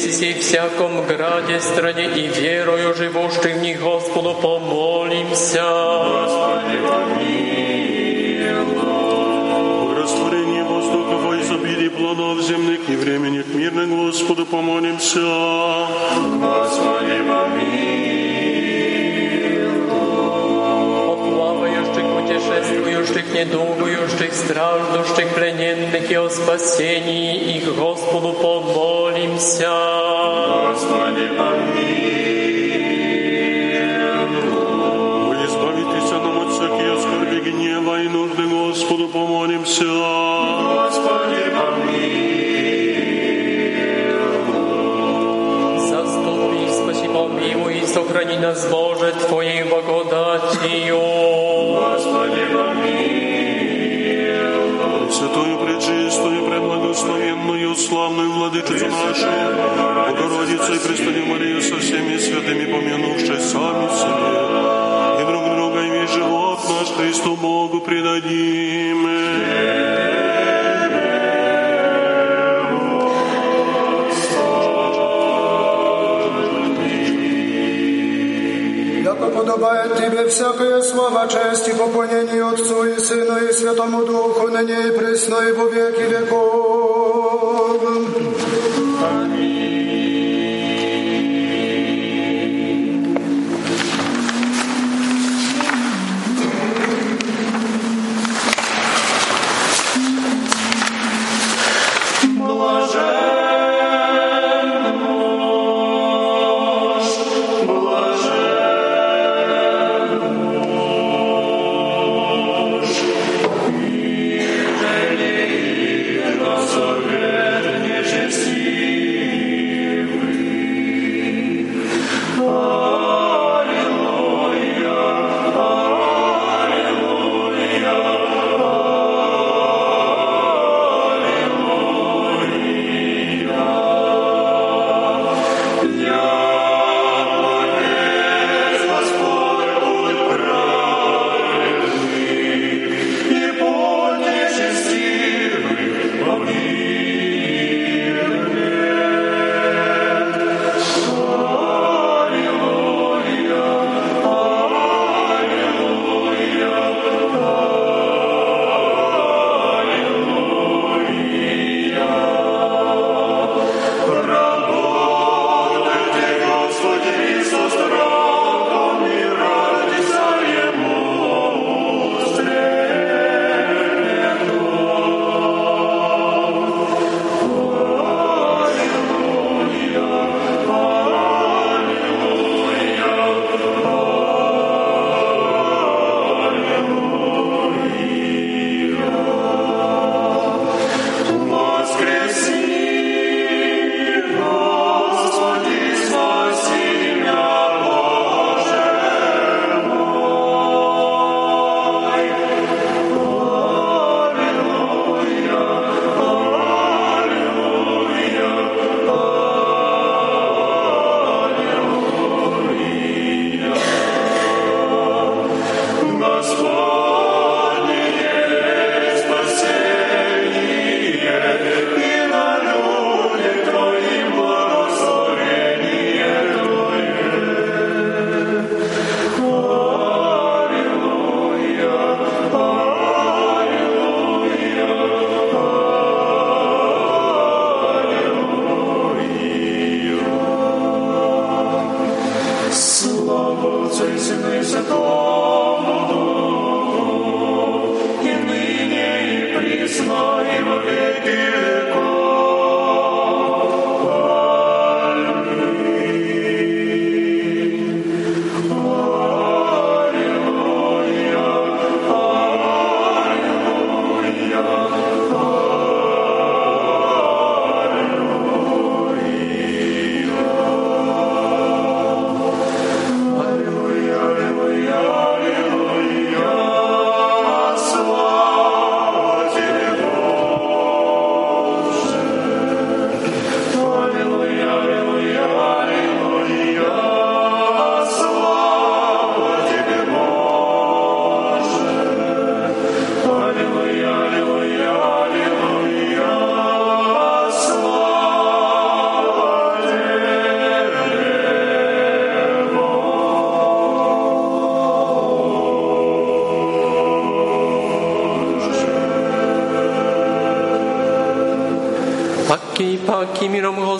Сей всяком граде, стране и верою живущих в них, Господу помолимся. Растворение воздуха во изобилии плодов земных и времени к мирным Господу помолимся. О плавающих, путешествующих, недугующих, страждущих, плененных и о спасении их, Господу помолимся. Вы избавитесь нам от всяких скорби, гнева и нужды Господу помолимся. Заступи, спаси, помилуй и сохрани нас, Боже, Твоей благодатью. Святую, пречистую, преблагословенную, славную владычицу нашу, Богородицу и Престолю Марию со всеми святыми, помянувши сами себе, и друг друга, и весь живот наш Христу Богу предадим. Подобает Тебе всякая слава, честь и поклонение Отцу и Сыну и Святому Духу, ныне и пресно и во веки веков.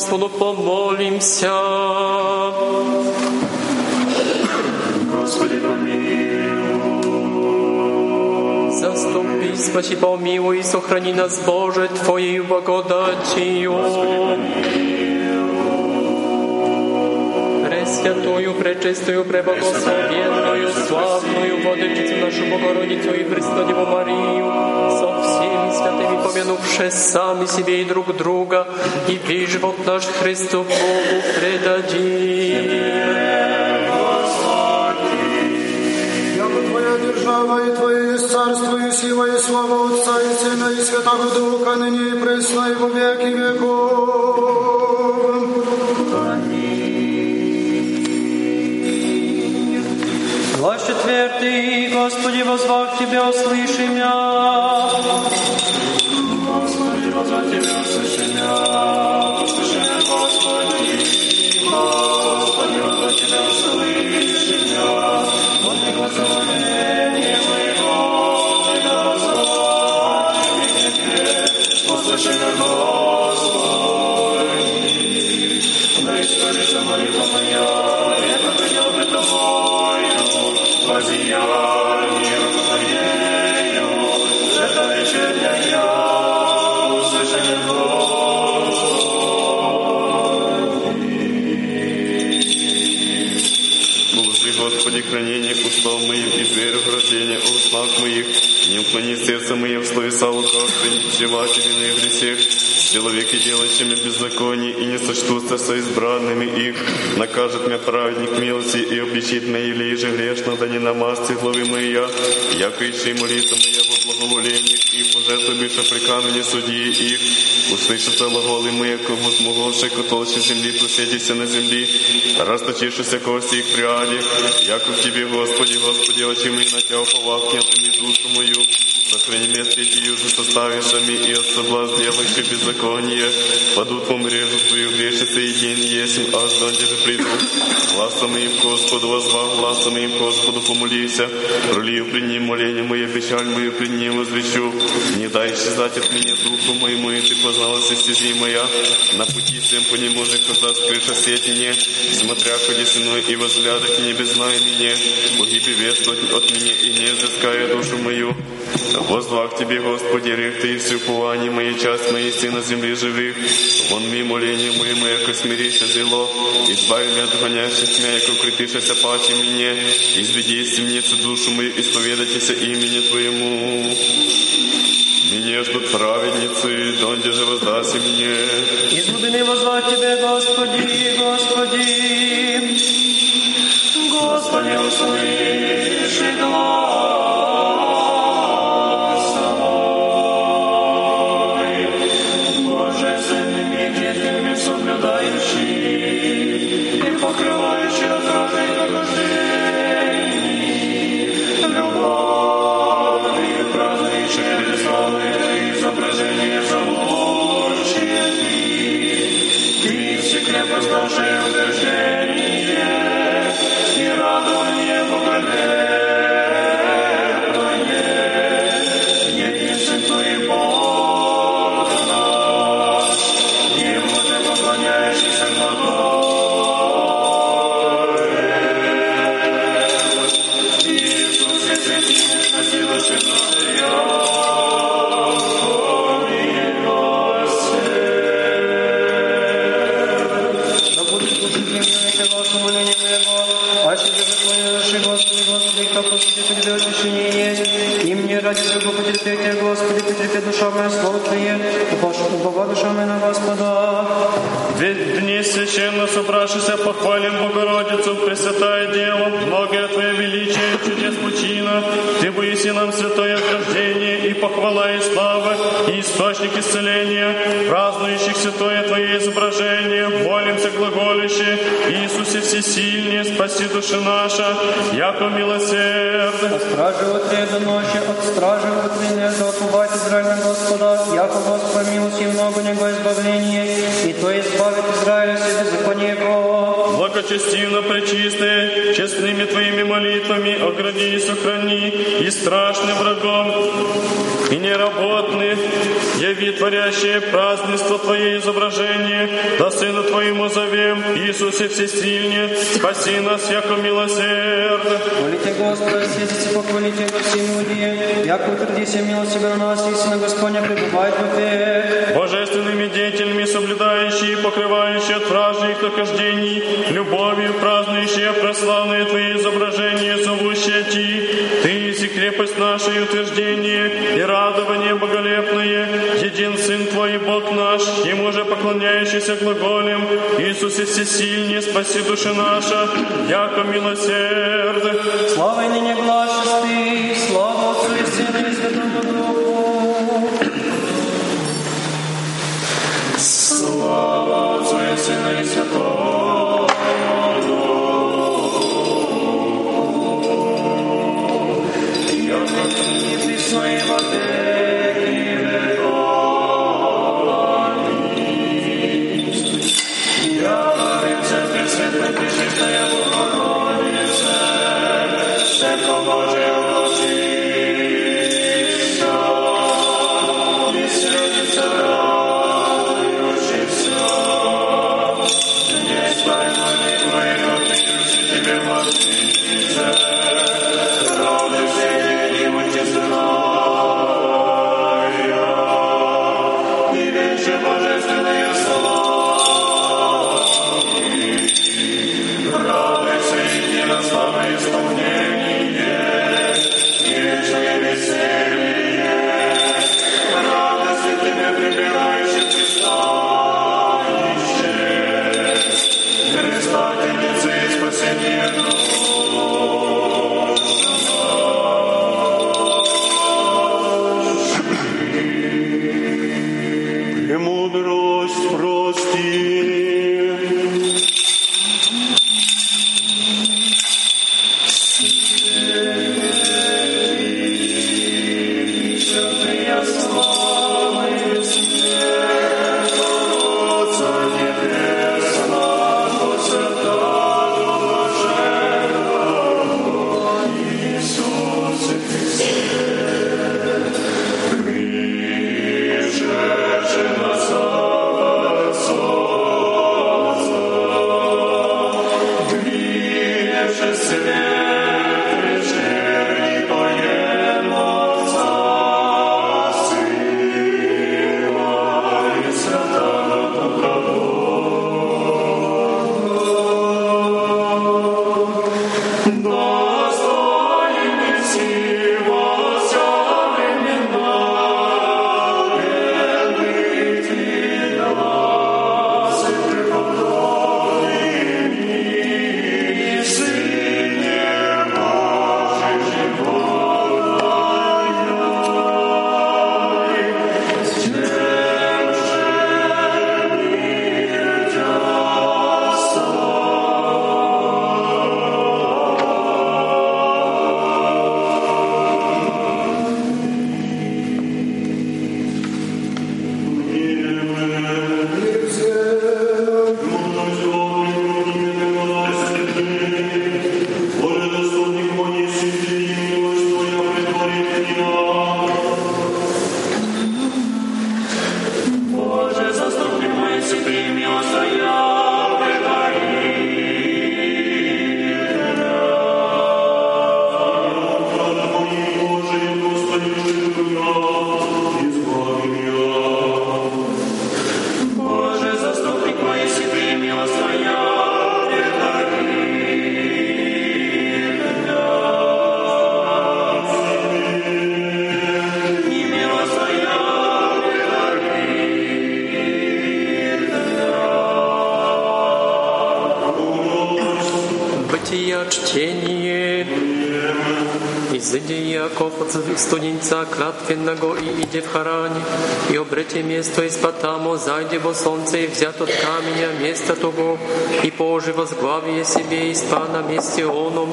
Господу помолимся. Господи, помилуй. Заступи, спаси, помилуй и сохрани нас, Боже, Твоей благодатью. Пресвятую, пречистую, преблагословенную, славную Владычицу нашу Богородицу и Преснодеву Марию, со всеми святыми помянувши сами себе и друг друга, и весь живот наш Христу Богу предадим. Держава и Твое царство и сила и слава Отца и Сына и Святого Духа, ныне и пресно и во веки веков. Четвертый, Господи, возвав Тебя, услыши меня. Человеки, делающими беззаконие, и не сочтутся со избранными их. Накажет меня праведник милости и обличит меня или же грешно, да не намасти главы моя. Яко ищи молитва моя во благоволении их, пожертвуй більше при камені судьи их. Услышится глаголи мои, как возмогоши, толще земли, посетися на землі, расточившися кости их пряди. Яко в Тебе, Господи, Господи, очи мои на Тебя уповав, не отмени душу мою. Сохрани место эти южи составившими и от соблазн делающих беззаконие. Падут по мрежу свою грешицы и день есть, аж донде же приду. Гласом к Господу возвал, гласом к Господу помолися. Пролию при ним моление мое, печаль мою при ним возвещу. Не дай исчезать от меня духу моему, и ты позналась стези моя. На пути всем по нему же, когда скрыша сети не, смотря ходи со мной и возглядах, и не беззнай меня. Погиби вест от меня, и не взыская душу мою. Возвах Тебе, Господи, рех Ты и все упование моей, часть моей, на земле живых. Вон ми моление мое, мое, яко смирися зело. Избави меня от гонящих меня, яко укрепишься паче мне. Изведи из темницу душу мою, исповедайтесь имени Твоему. Меня ждут праведницы, донде же воздаси мне. Из глубины возвать Тебе, Господи, души наша, яко милосерд. Стражи от до ночи, от стражи от отбывать Израиль на Господа, яко Господа милости много Него избавление, и то избавит Израиля все беззаконие его. Благочестиво пречистые, честными Твоими молитвами огради и сохрани, и страшным врагом, и неработный, яви творящее празднество Твое изображение, да Сыну Твоему зовем, Иисусе Всесильне, спаси нас, яко милосердно. Молите Господа, сидите, похвалите Его всеми удеяния, яко утвердися на нас, истина Господня пребывает в век. Божественными деятелями, соблюдающие и покрывающие от вражьих нахождений, любовью празднующие прославные Твои изображения, зовущие Ти, Ты есть крепость наша и утверждение, и радование боголепное, един Сын Твой, Бог наш, Ему же поклоняющийся глаголем, Иисусе всесильне, спаси души наша, яко милосерд. Слава и ныне слава студенца клятвенного и иди в Харане, и обрети место из-под тому, зайди во солнце и взят от камня место того, и положи возглавие себе из на месте оном,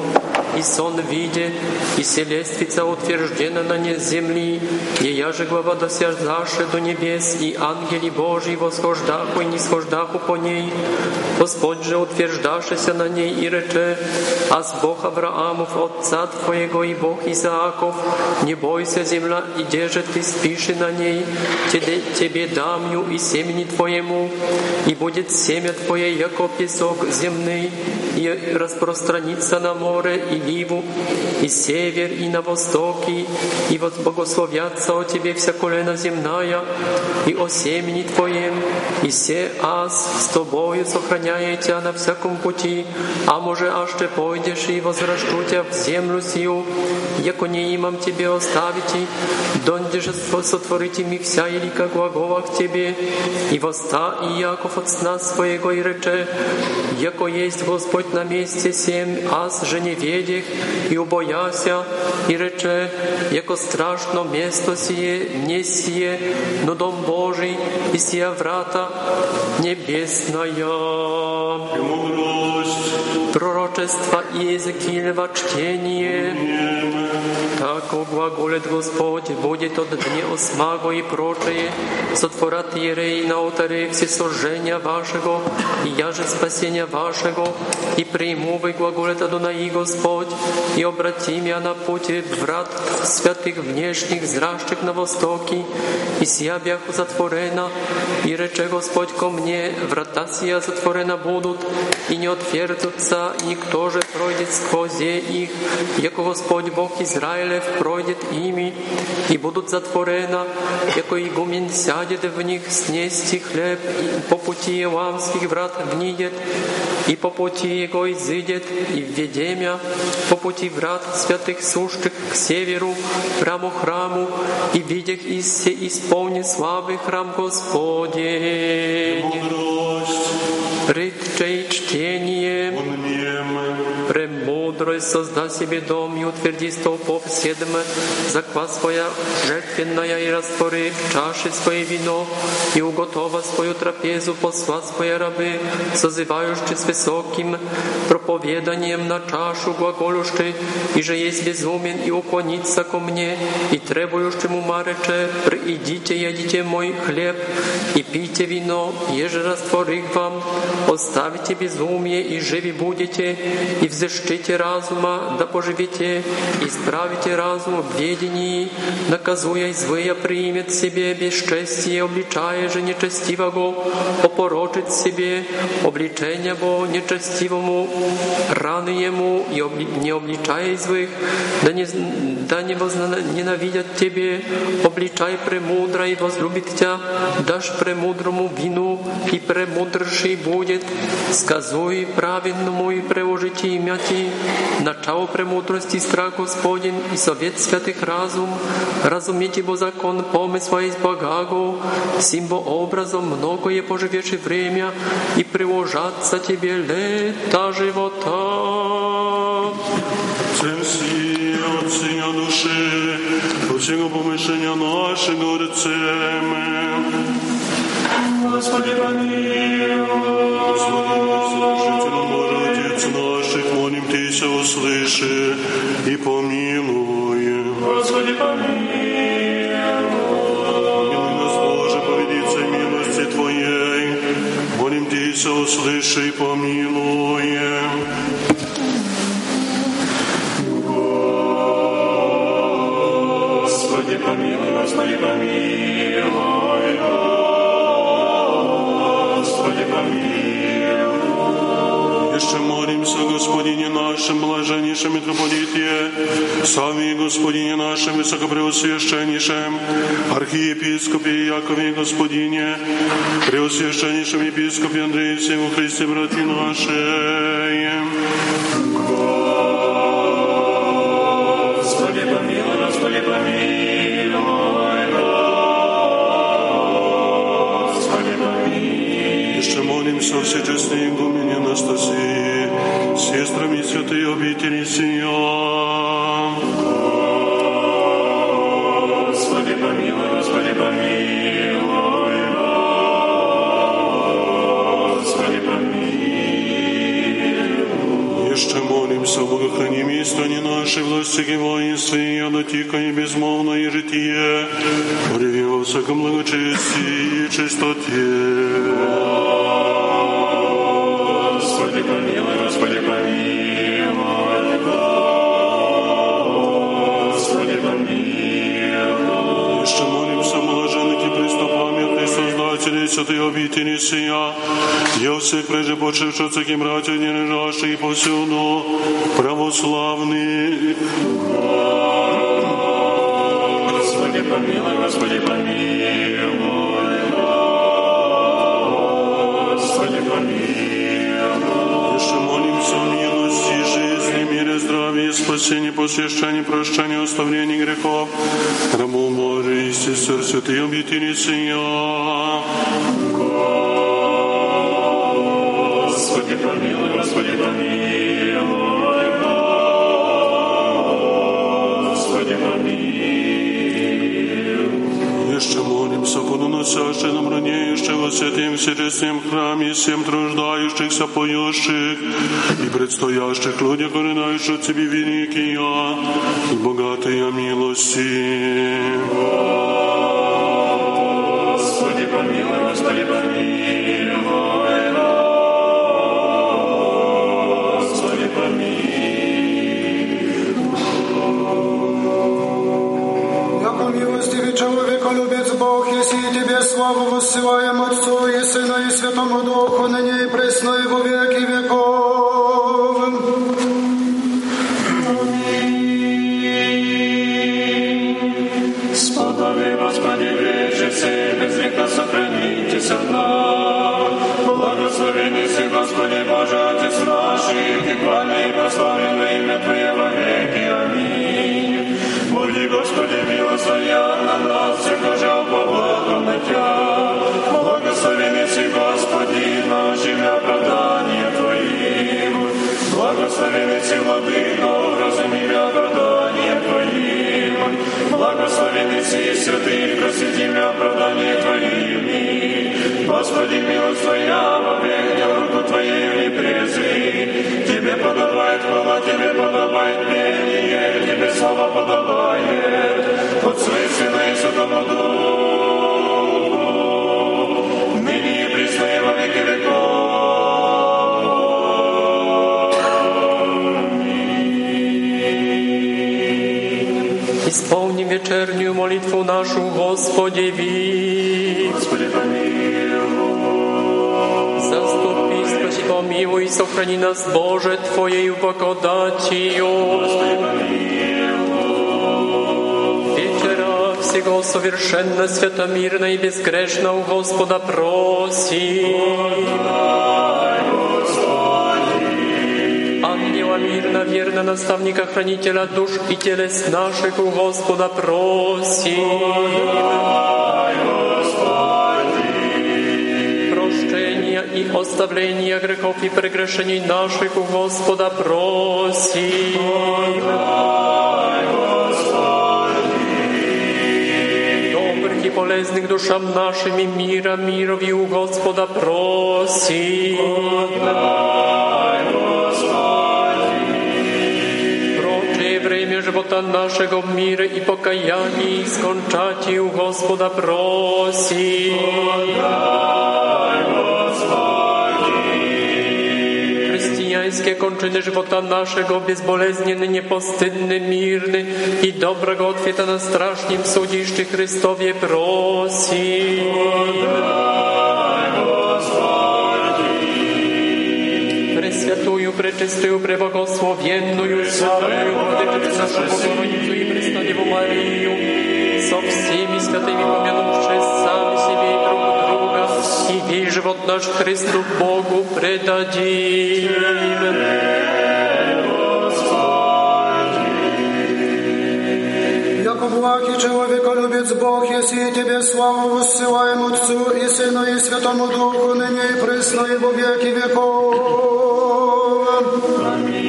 и сон виде, и селествица утверждена на не земли, и я же глава досяждаше до небес, и ангели Божьи восхождаху и нисхождаху по ней. Господь же утверждашеся на ней и рече, аз Бог Авраамов, отца твоего и Бог Изааков, не бойся, земля, и же ты спиши на ней, тебе, тебе дам ю и семени твоему, и будет семя твое, яко песок земный, и распространится на море и ливу, и север, и на востоке, и вот благословятся о тебе вся колена земная, и о семени твоем, и се аз с тобою сохраняет тебя на всяком пути, а може аж ты пойдешь и возвращу тебя в землю сию, яко не имам тебе оставите, донде же сотворите ми вся елика глагола к тебе, и воста и Яков от сна своего и рече, яко есть Господь на месте семь, аз же не ведех, и убояся, и рече, яко страшно место сие, не сие, но дом Божий, и сия врата небесная. Пророчество Иезекиилева чтение. Так глаголит Господь, будет от дне осмаго и прочее, сотворат Ерей на алтаре всесожжения вашего, и я же спасения вашего, и приму вы глаголит Адонаи Господь, и обратим я на пути врат святых внешних, зращих на востоке, и сия бяху затворена, и рече Господь ко мне, врата сия затворена будут, и не отверзутся, никто же пройдет сквозь их, яко Господь Бог Израилев пройдет ими, и будут затворена, яко игумен сядет в них снести хлеб, и по пути Иоаннских врат внидет, и по пути его изыдет, и введемя, по пути врат святых сушек к северу, храму храму, и видях исте исполнит славы храм Господень. Рыдчей чтение, премудрость созда себе дом и утверди столпов седм, заква своя жертвенная и раствори чаши свое вино, и уготова свою трапезу посла свои рабы, созывающие с высоким проповеданием на чашу глаголющий, и же есть безумен и уклониться ко мне, и требующему марече, приидите, едите мой хлеб, и пейте вино, еже растворих вам, оставите безумие и живи будете, и взыщите разума, да поживите, исправите разум в ведении, наказуя злые примет себе бесчестие, обличая же нечестивого, опорочит себе обличение бо нечестивому, раны ему и обли... не обличая злых, да не, да не возненавидят тебе, обличай премудро и возлюбит тебя, дашь премудрому вину и премудрший будет, сказуй праведному и преложите имя Ти, начало премудрости страх Господень и совет святых разум, разумите бо закон помысла из благаго, сим бо образом многое поживешь и время и приложатся тебе лета живота. Всем си от Сыня души, от всего помышления нашего рецеме. Господи, помилуй. Служителям Божий, Отец наших, молим Тися, услыши и помилуй. Господи, помилуй. Помилуй нас, Боже, по велицей милости Твоей. Молим Тися, услыши и помилуй. Господи, помилуй, Господи, помилуй. Молимся, Господине нашим, блаженнейшем митрополите, сами Господине нашим, высокопреосвященнейшем, архиепископе Якове Господине, преосвященнейшем епископе Андрея всему Христе, брати наши. Я всех прежде почивших всяким братьев, не лежащих и повсюду, православных. Господи, помилуй, Господи, помилуй. Господи, помилуй. Еще молимся о милости, жизни, мире, здравии, спасении, посвящении, прощении, оставлении грехов. Рабу Божий и сестер святые обители сия. Господи, помилуй, Господи, помилуй. Господи, помилуй. Еще молимся, поносящих нам ранеющего святым вселенским храме, всем труждающихся, поющих и предстоящих людях, оренающих Тебе великие и богатые милости. Господи, помилуй, Господи, помилуй. Милостивый человеколюбец Бог, если Тебе славу воссылаем Отцу и Сына и Святому Духу, ныне и пресно и во веки Си, Владыко, разумими оправдания Твоим. Благословенный си, святый, просветими оправдания Твоими. Господи, милость Твоя, во век руку Твоею не презри. Тебе подобает хвала, Тебе подобает пение, Тебе слава подобает. Отцу и Сына и Святому Духу, ныне и присно и во веки веков. Исполни вечернюю молитву нашу, Господи, ви. Господи, помилуй. Заступи, спаси, помилуй и сохрани нас, Боже, Твоею благодатью. Вечера всего совершенно, святомирно и безгрешно у Господа просим. Ангела верно наставника, хранителя душ и телес наших у Господа просим. Прощения и оставления грехов и прегрешений наших у Господа просим. Добрых и полезных душам нашим и мира, мирови у Господа просим. Прочее время живота нашего в мире и покаянии скончать у Господа просим. Chrześcijańskie kończyny żywota naszego bezbolesny, niepostydny, mirny i dobrego odwieta na strasznym sądziszczy Chrystowie prosim. Пресвятую, пречистую, преблагословенную, славную, владычицу нашу Богородицу и Преснодеву Марию, со всеми святыми помянувши сами себе и друг друга, и весь живот наш Христу Богу предадим. Яко благ и человеколюбец Бог, если Тебе славу воссылаем Отцу и Сыну и Святому Духу, ныне и пресно и во веки веков. Мир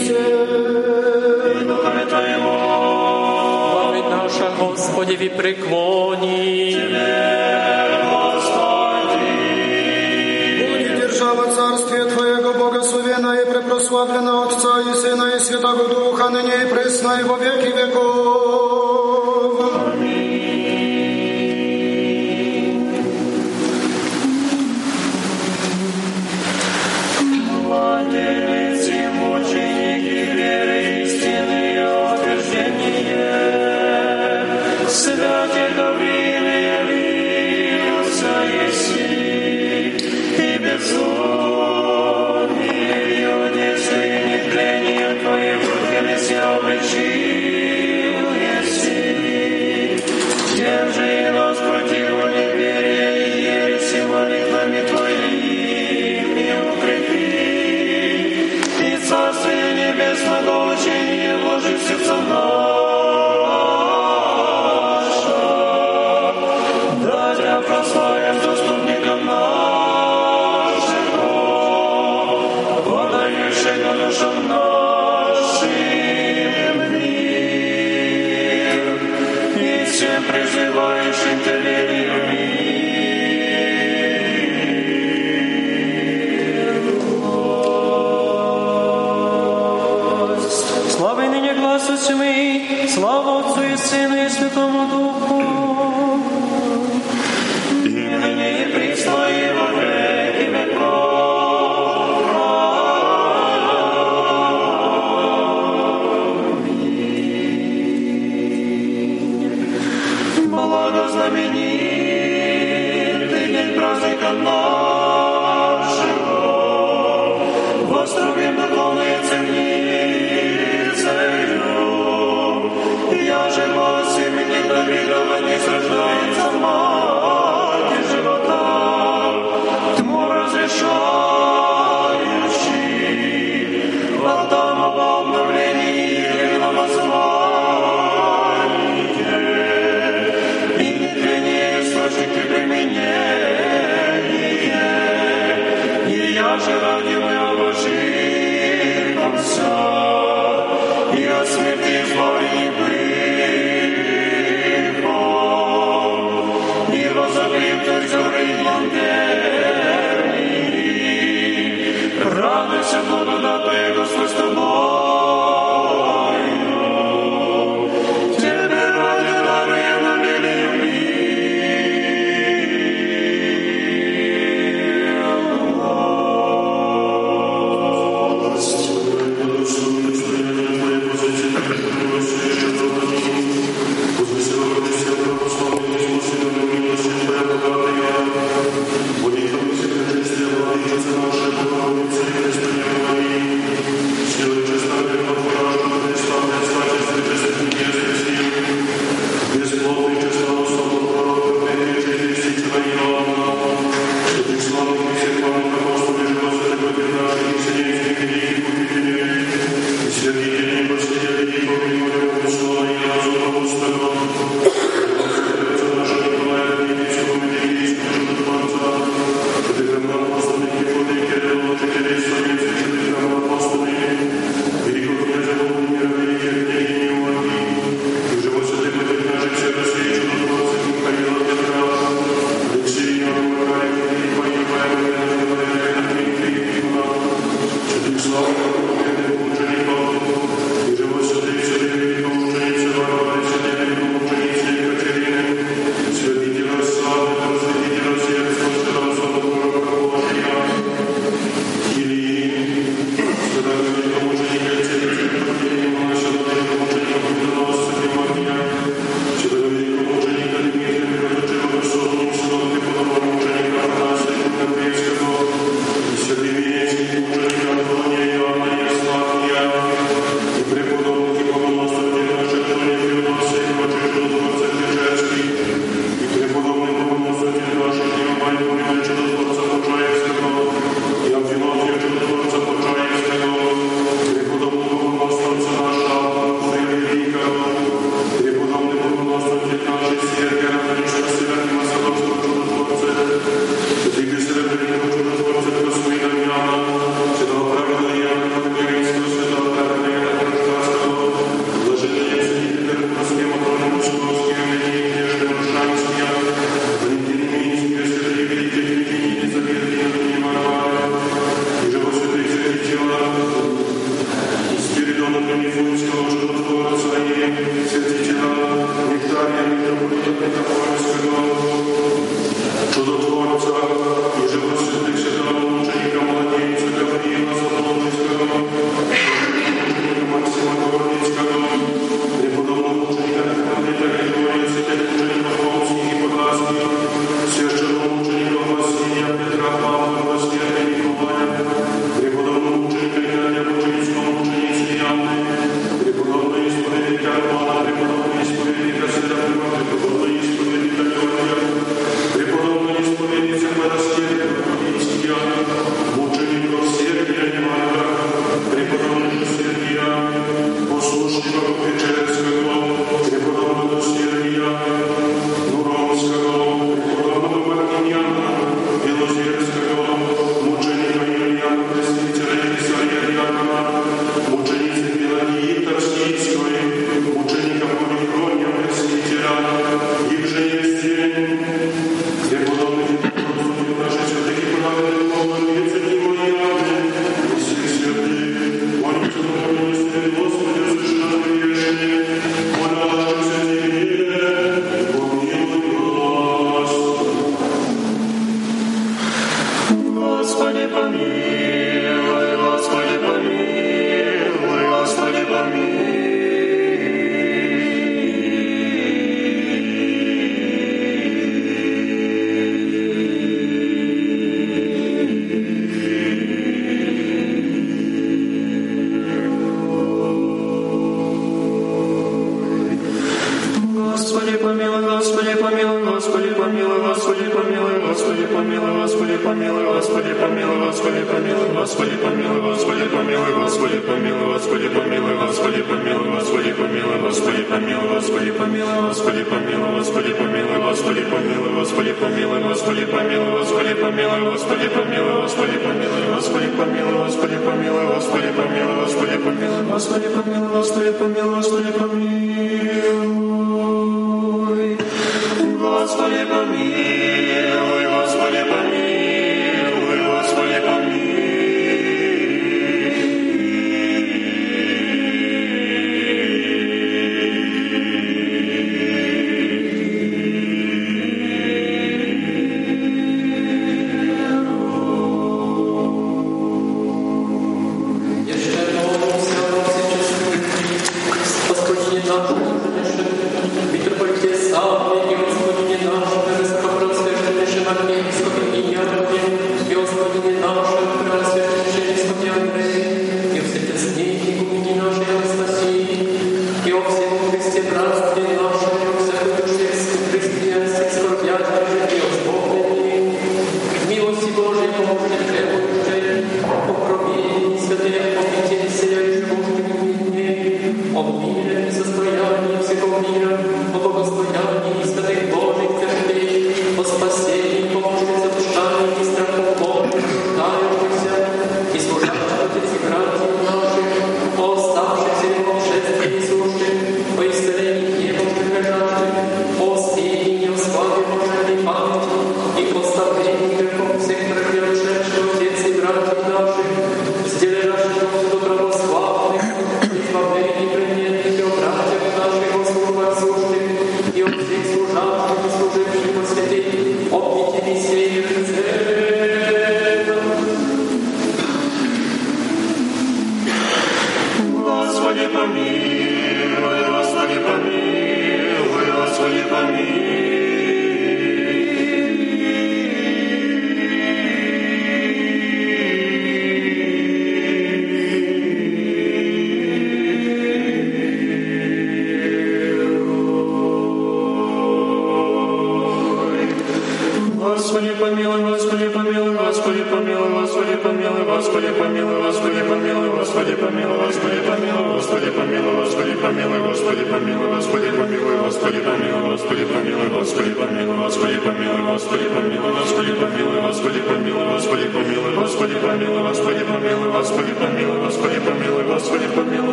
всем. Слави наша Господеві приклоні. Будет держава Царствия Твоего, преблагословена и препрославлена Отца и Сына и Святого Духа, ныне и пресно и во веки веков. Владелец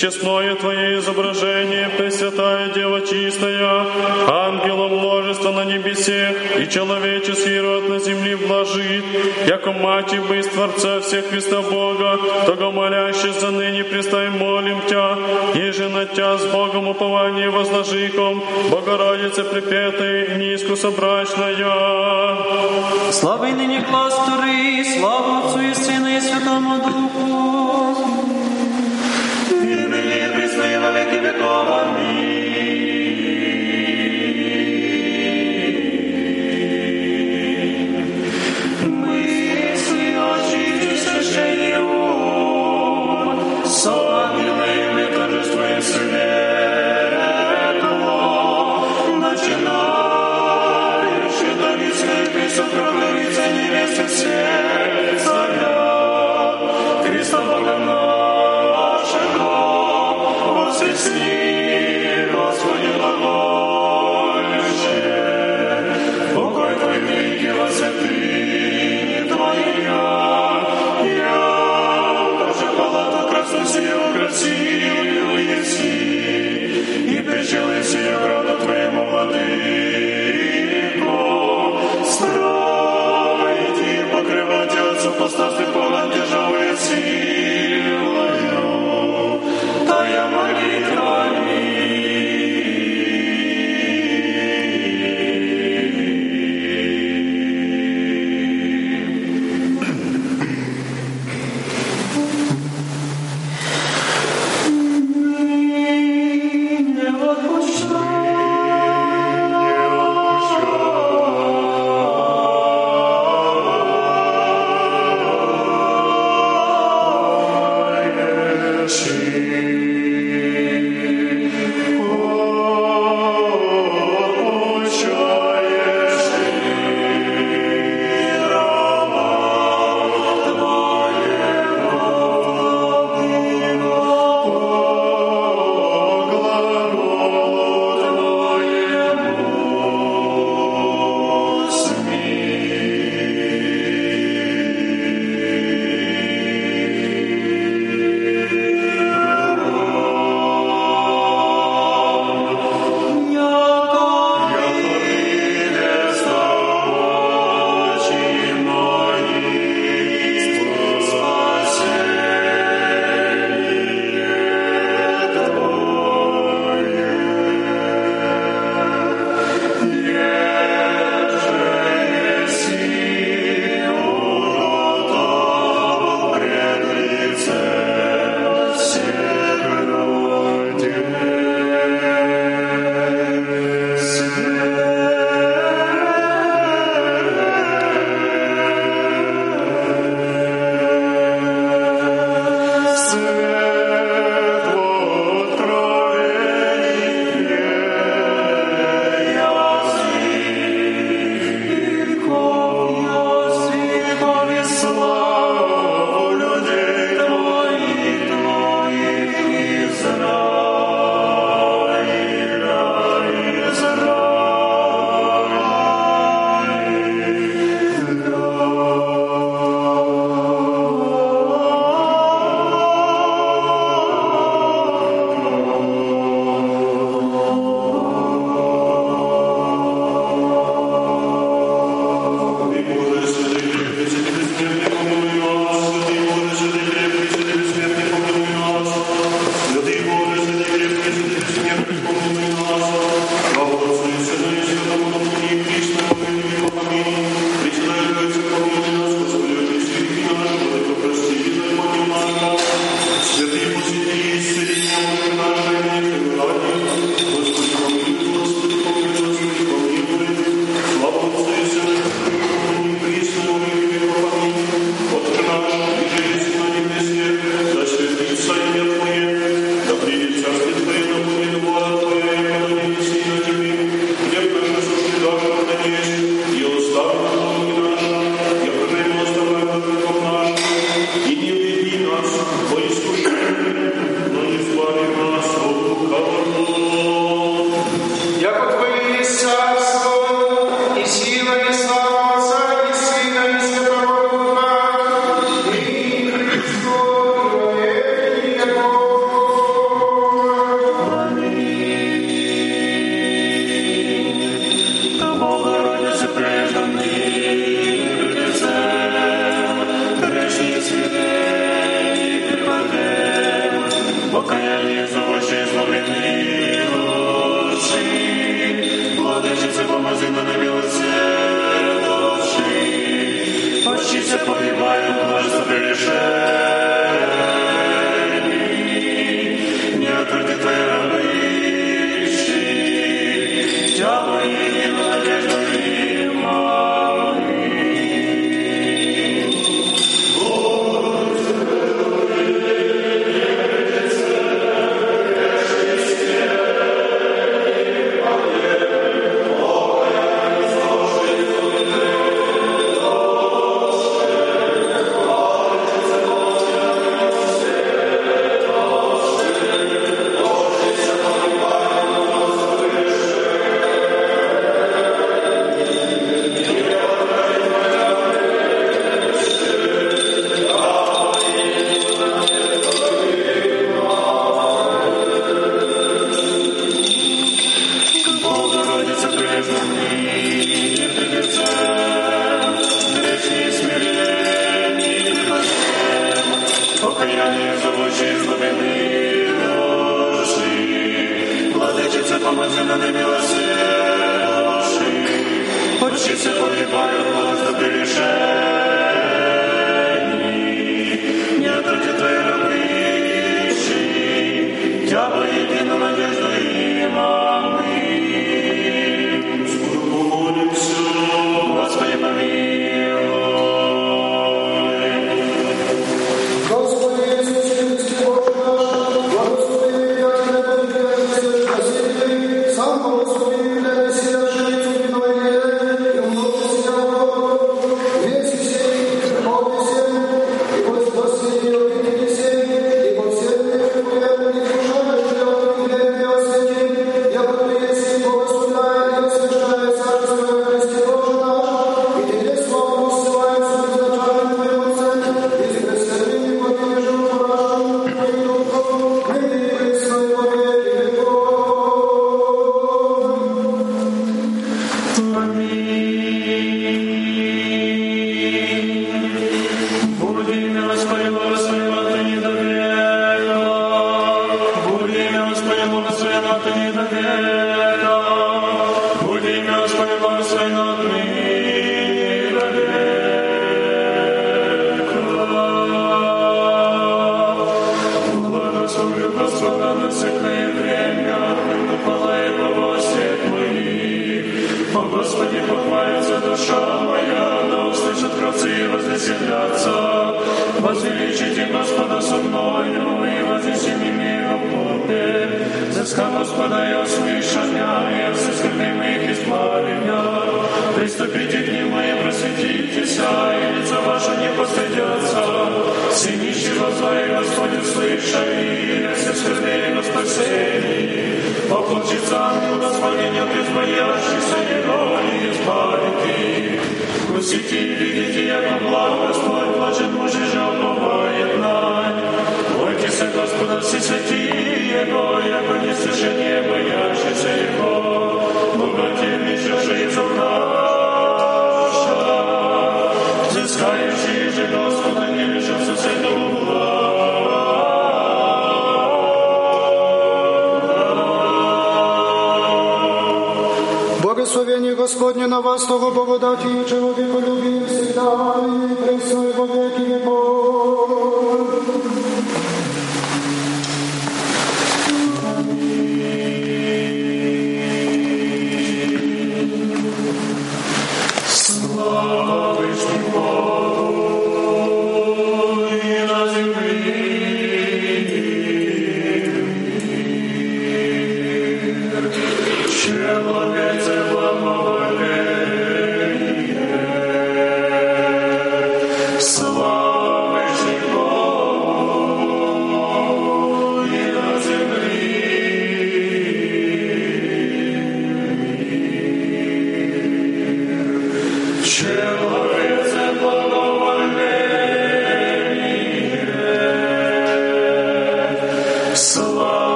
честное Твое изображение, Пресвятая Дева Чистая, ангелов множество на небесе и человеческий род на земле вложит, яко мать и бысть Творца всех Христа Бога, того молящий за ныне пристай молим Тя, еже на Тя с Богом упование возложиком, Богородица припетая и низко собрачная. Славы ныне глаз Туры, слава Отцу и Сыну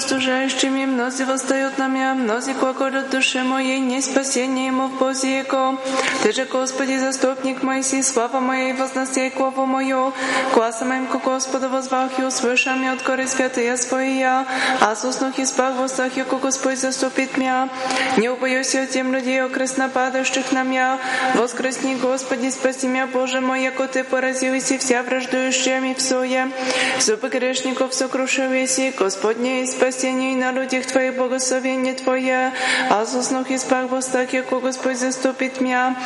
prostu, że jeszcze mi мнози восстают на меня, мнози клокочут душе моей, не спасение ему в Бозе Его. Ты же, Господи, заступник мой, си слава моей, возносей главу мою, гласа моим к Господу возвах и услышам от горы святые своя, а с уснух и спах в устах, яко Господь заступит меня. Не убоюсь от тем людей, окресно падающих на меня. Воскресни, Господи, спаси меня, Боже мой, яко Ты поразил и вся враждующая ми псуя. Зубы грешников сокрушил еси, Господне, и спасение и на людях Твоих благословение Твое, а с уснух и спах в устах, яко Господь заступит меня.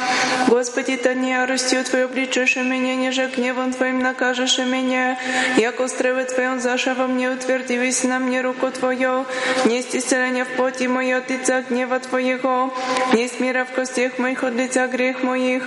Господи, та не яростью Твою обличишь меня, ниже гневом Твоим накажешь меня, яко стрелы Твоем зашава мне утвердились на мне руку Твою, несть исцеление в поте мое от лица гнева Твоего, несть мира в костях моих от лица грех моих,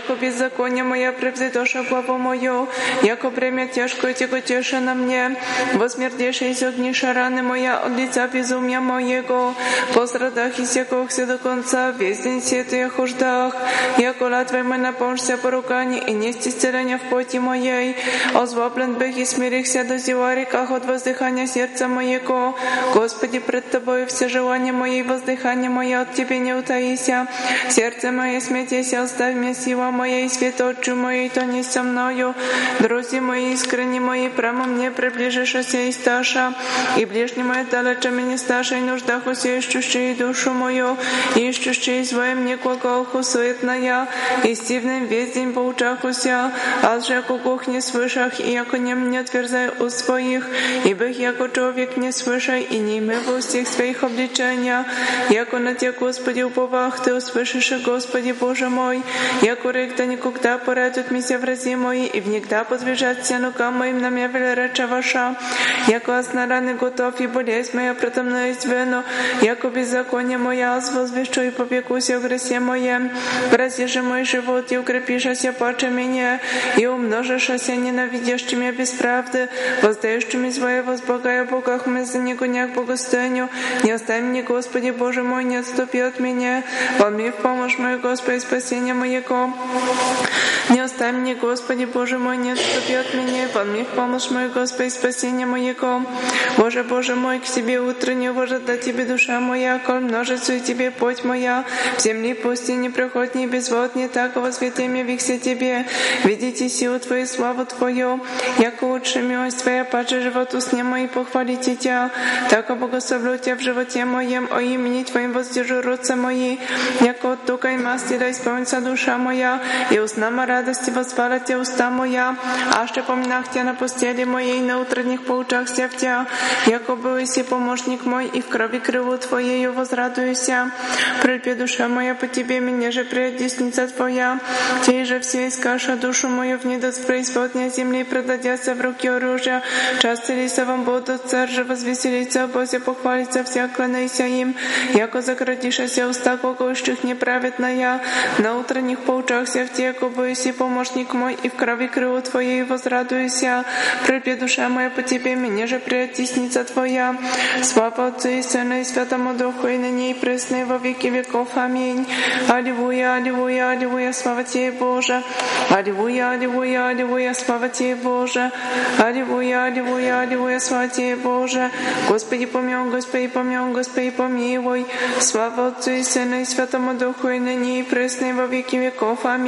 яко беззаконие моя превзидоша главу мою, яко бремя тяжкое тяготеше на мне, возмердешись огниша раны моя от лица безумия моего, по страдах и секохся до конца, весь день сетуя хуждах, яко латвой мой напомнишься по рукани и несть исцеление в поте моей, озлоблен бых и смирихся до зевариках от воздыхания сердца моего, Господи, пред Тобою все желания мои, воздыхание мое от Тебе не утаися, сердце мое смятеся, оставь мне сила и свет очи моей, то не со мною, друзі мои, искренне мои, прямо мне приближишься и сташа, и ближний мой далече мне сташа, и нуждах усе ищущие душу мою, и ищущие своим глаголху суетная, и стивным весь день поучахуся, а же яко Бог не слышах, и яко не мне отверзай у своих, и бых яко человек не слышай, и не имей во всех своих обличения, яко на Те, Господи, уповах, Ты услышишь, Господи Боже мой, яко рек да никогда порадует меня врази мои, и внегда подвижат все ногам моим на меня велереча ваша, яко аз на раны готов, и болезнь моя прото мной извену, яко беззаконие моя аз возвещу и попекусь о гресе моем, грози же мой живот, и укрепишася паче меня, и умножишася ненавидящими без правды, воздающими свое возблагая Богах мы за него нег богостойню, не оставь мне, Господи Боже мой, не отступи от меня, Волми в помощь мою, Господи, спасение моего. Не оставь мне, Господи Боже мой, не отступи от меня, Волми в помощь мою, Господи, спасение моего. Боже, Боже мой, к Тебе утро не дать Тебе душа моя, коль множится и Тебе путь моя, в земли пустыни проходни безводни, так возветим вихся Тебе, видите силу Твою, славу Твою, яко лучше милость Твоя, паче животу сне мои, похвалите Тебя, так благословлю Тебя в животе моем, о имени Твоим воздержу руцы мои, яко от тука и масти да исполнится душа моя, и узнама радости возвала Тебя уста моя, а ще поминах Тебя на постели моей, на утренних поучах ся в Тебя, яко был и помощник мой, и в крови крылу Твоею возрадуюся. Прильпе душа моя по Тебе, меня же предесница Твоя, Тебе же все искаша душу мою в недост преисподня земли, продадятся в руки оружия, часто лиса вам будут, царь же возвеселится, Бозе похвалится, вся кланяйся им, яко заградишася уста глагольщих неправедная, на утренних поучахся кого и помощник мой, и в крови крылу Твоей возрадуйся. Припе душа моя по Тебе, меня же приотисница Твоя. Слава Отцу и Сыну и Святому Духу, и на ней пресны во веки веков. Аминь. Аллилуйя, аллилуйя, аллилуйя, слава Тебе, Боже. Аллилуйя, аллилуйя, аллилуйя, слава Тебе, Боже. Аллилуйя, аллилуйя, аллилуйя, слава Тебе, Боже. Господи, помилуй, Господи, помилуй, Господи, помилуй. Слава Отцу и Сыну и Святому Духу, и на ней пресны во веки веков. Аминь.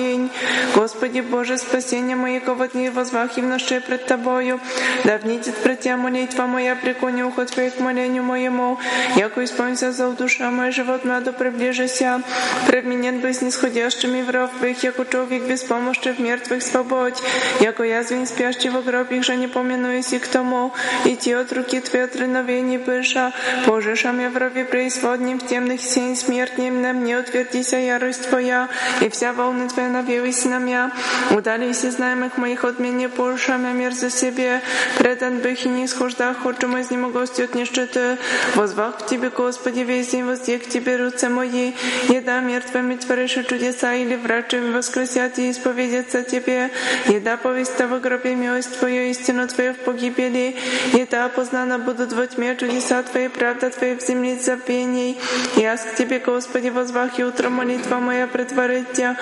Господи Боже, спасение моего вот не возвах и вноше пред Тобою. Да внидит пред Тебя молитва моя, преклони ухо Твое к молению моему. Яко исполнится за душа моя, живот надо приближися. Предменен бы снисходящими в ров их, яко человек без помощи в мертвых свободь. Яко язвень спящий в гроб их же не помянуюсь и к тому. Идти от руки Твоей от реновений быша. Божеша мне в рове преисподним в темных сень смертним на мне утвердися ярость Твоя, и вся волны Твоя навелась на меня. Удались из знаемых моих от меня порушами мир за себе. Предан бых и не исхождах, хочу мой изнемогости от нищеты. Возвах к Тебе, Господи, весь день воздех к Тебе руцы мои. Еда мертвыми творишь чудеса, или врачами воскресят и исповедятся Тебе. Еда повесть в гробе милость Твою, истину Твою в погибели. Еда познана будут во тьме чудеса Твои, правда Твоя в земле забвений. Я к Тебе, Господи, возвах и утро молитва моя предварит Тебя.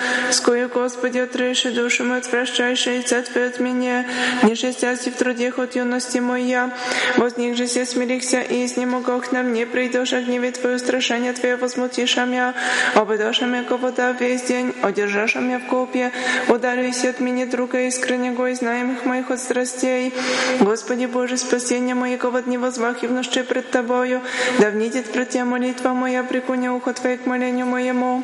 Скою, Господи, отрыши душу мою, отвращаешь лица Твое от меня. Не шестясь в труде от юности моя. Возник же се смирихся и изнемогал к нам, не придешь о гневе Твое, страшение Твое возмутиша мя, обыдоша мя, ко вода весь день, одержаша мя в копье, ударюйся от меня, друга искреннего и знаемых моих от страстей. Господи Боже, спасение моего от невозвах и внуши пред Тобою, да внидит пред Тебя молитва моя, прикуня ухо Твое к молению моему.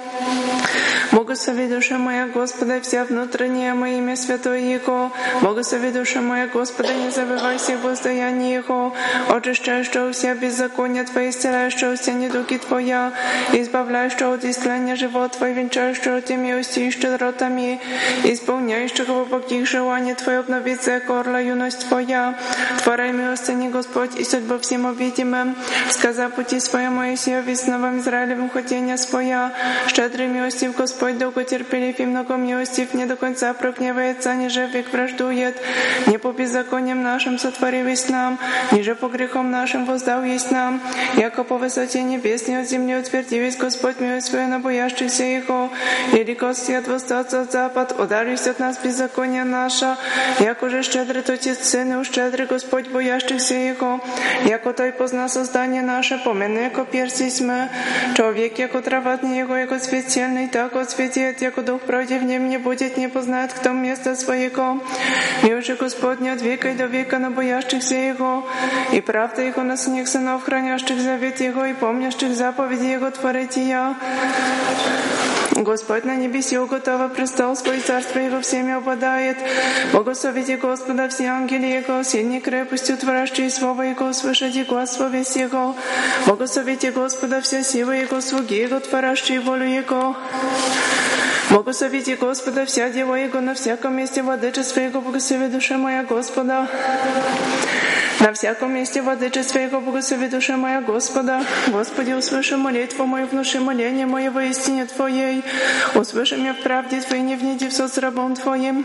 Благослови душа моя Господа, вся внутренняя мое имя святое Его. Благослови душа моя Господа, не забывайся воздаяние Его. Очищающего вся беззакония Твои, исцеляющего все недуги Твоя, избавляющего от истления живот Твой, венчающего Те милости и щедротами, исполняющего вопоких желаний Твое, обновиться корла юность Твоя. Творай милостыни, Господь, и судьбу всем увидимым. Сказа пути своя Моисея, весновым Израилевым хотения своя. Щедрый милостив Господь, долго терпелив и много милостив, не до конца прогневается, ниже век враждует. Не по беззакониям нашим сотворил есть нам, ниже по грехам нашим воздал есть нам. Яко по высоте небесной от земли утвердил есть Господь милость свою на боящихся Его. Велико свет восстаться от запад, ударился от нас беззаконие наше. Яко же щедрый Отец Сын, и уж щедрый Господь боящихся Его. Яко Той позна создание наше, помяну, яко перси мы. Человек, яко трава Его, яко цвет сильный, так отсветит, яко Дух правде в нем не будет, не познает, кто место своего. Мил же Господь от века и до века на боящихся Его, и правда Его на синих сынов, хранящих завет Его и помнящих заповеди Его творить я. Господь на небесе уготова престол свой, царство Его всеми обладает. Благословите Господа все ангели Его, сильней крепостью творящие Слово Его, услышите глаз словес Его. Благословите Господа все силы Его, слуги Его, творящие волю Его. Благословите Господа вся дела Его на всяком месте владычества Его, благослови душа моя Господа. На всяком месте владычества Его благослови душа моя Господа. Господи, услыши молитву мою, внуши моление мое во истине Твоей. Услыши меня в правде Твоей, не внеди в соц рабом Твоим.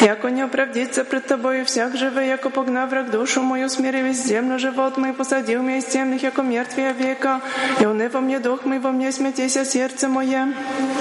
Яко не оправдится пред Тобою всяк живе, яко погнав враг душу мою, смири весь землю, живот мой, посадил меня из темных, яко мертвия века, и уны во мне дух мой, во мне смятися сердце мое.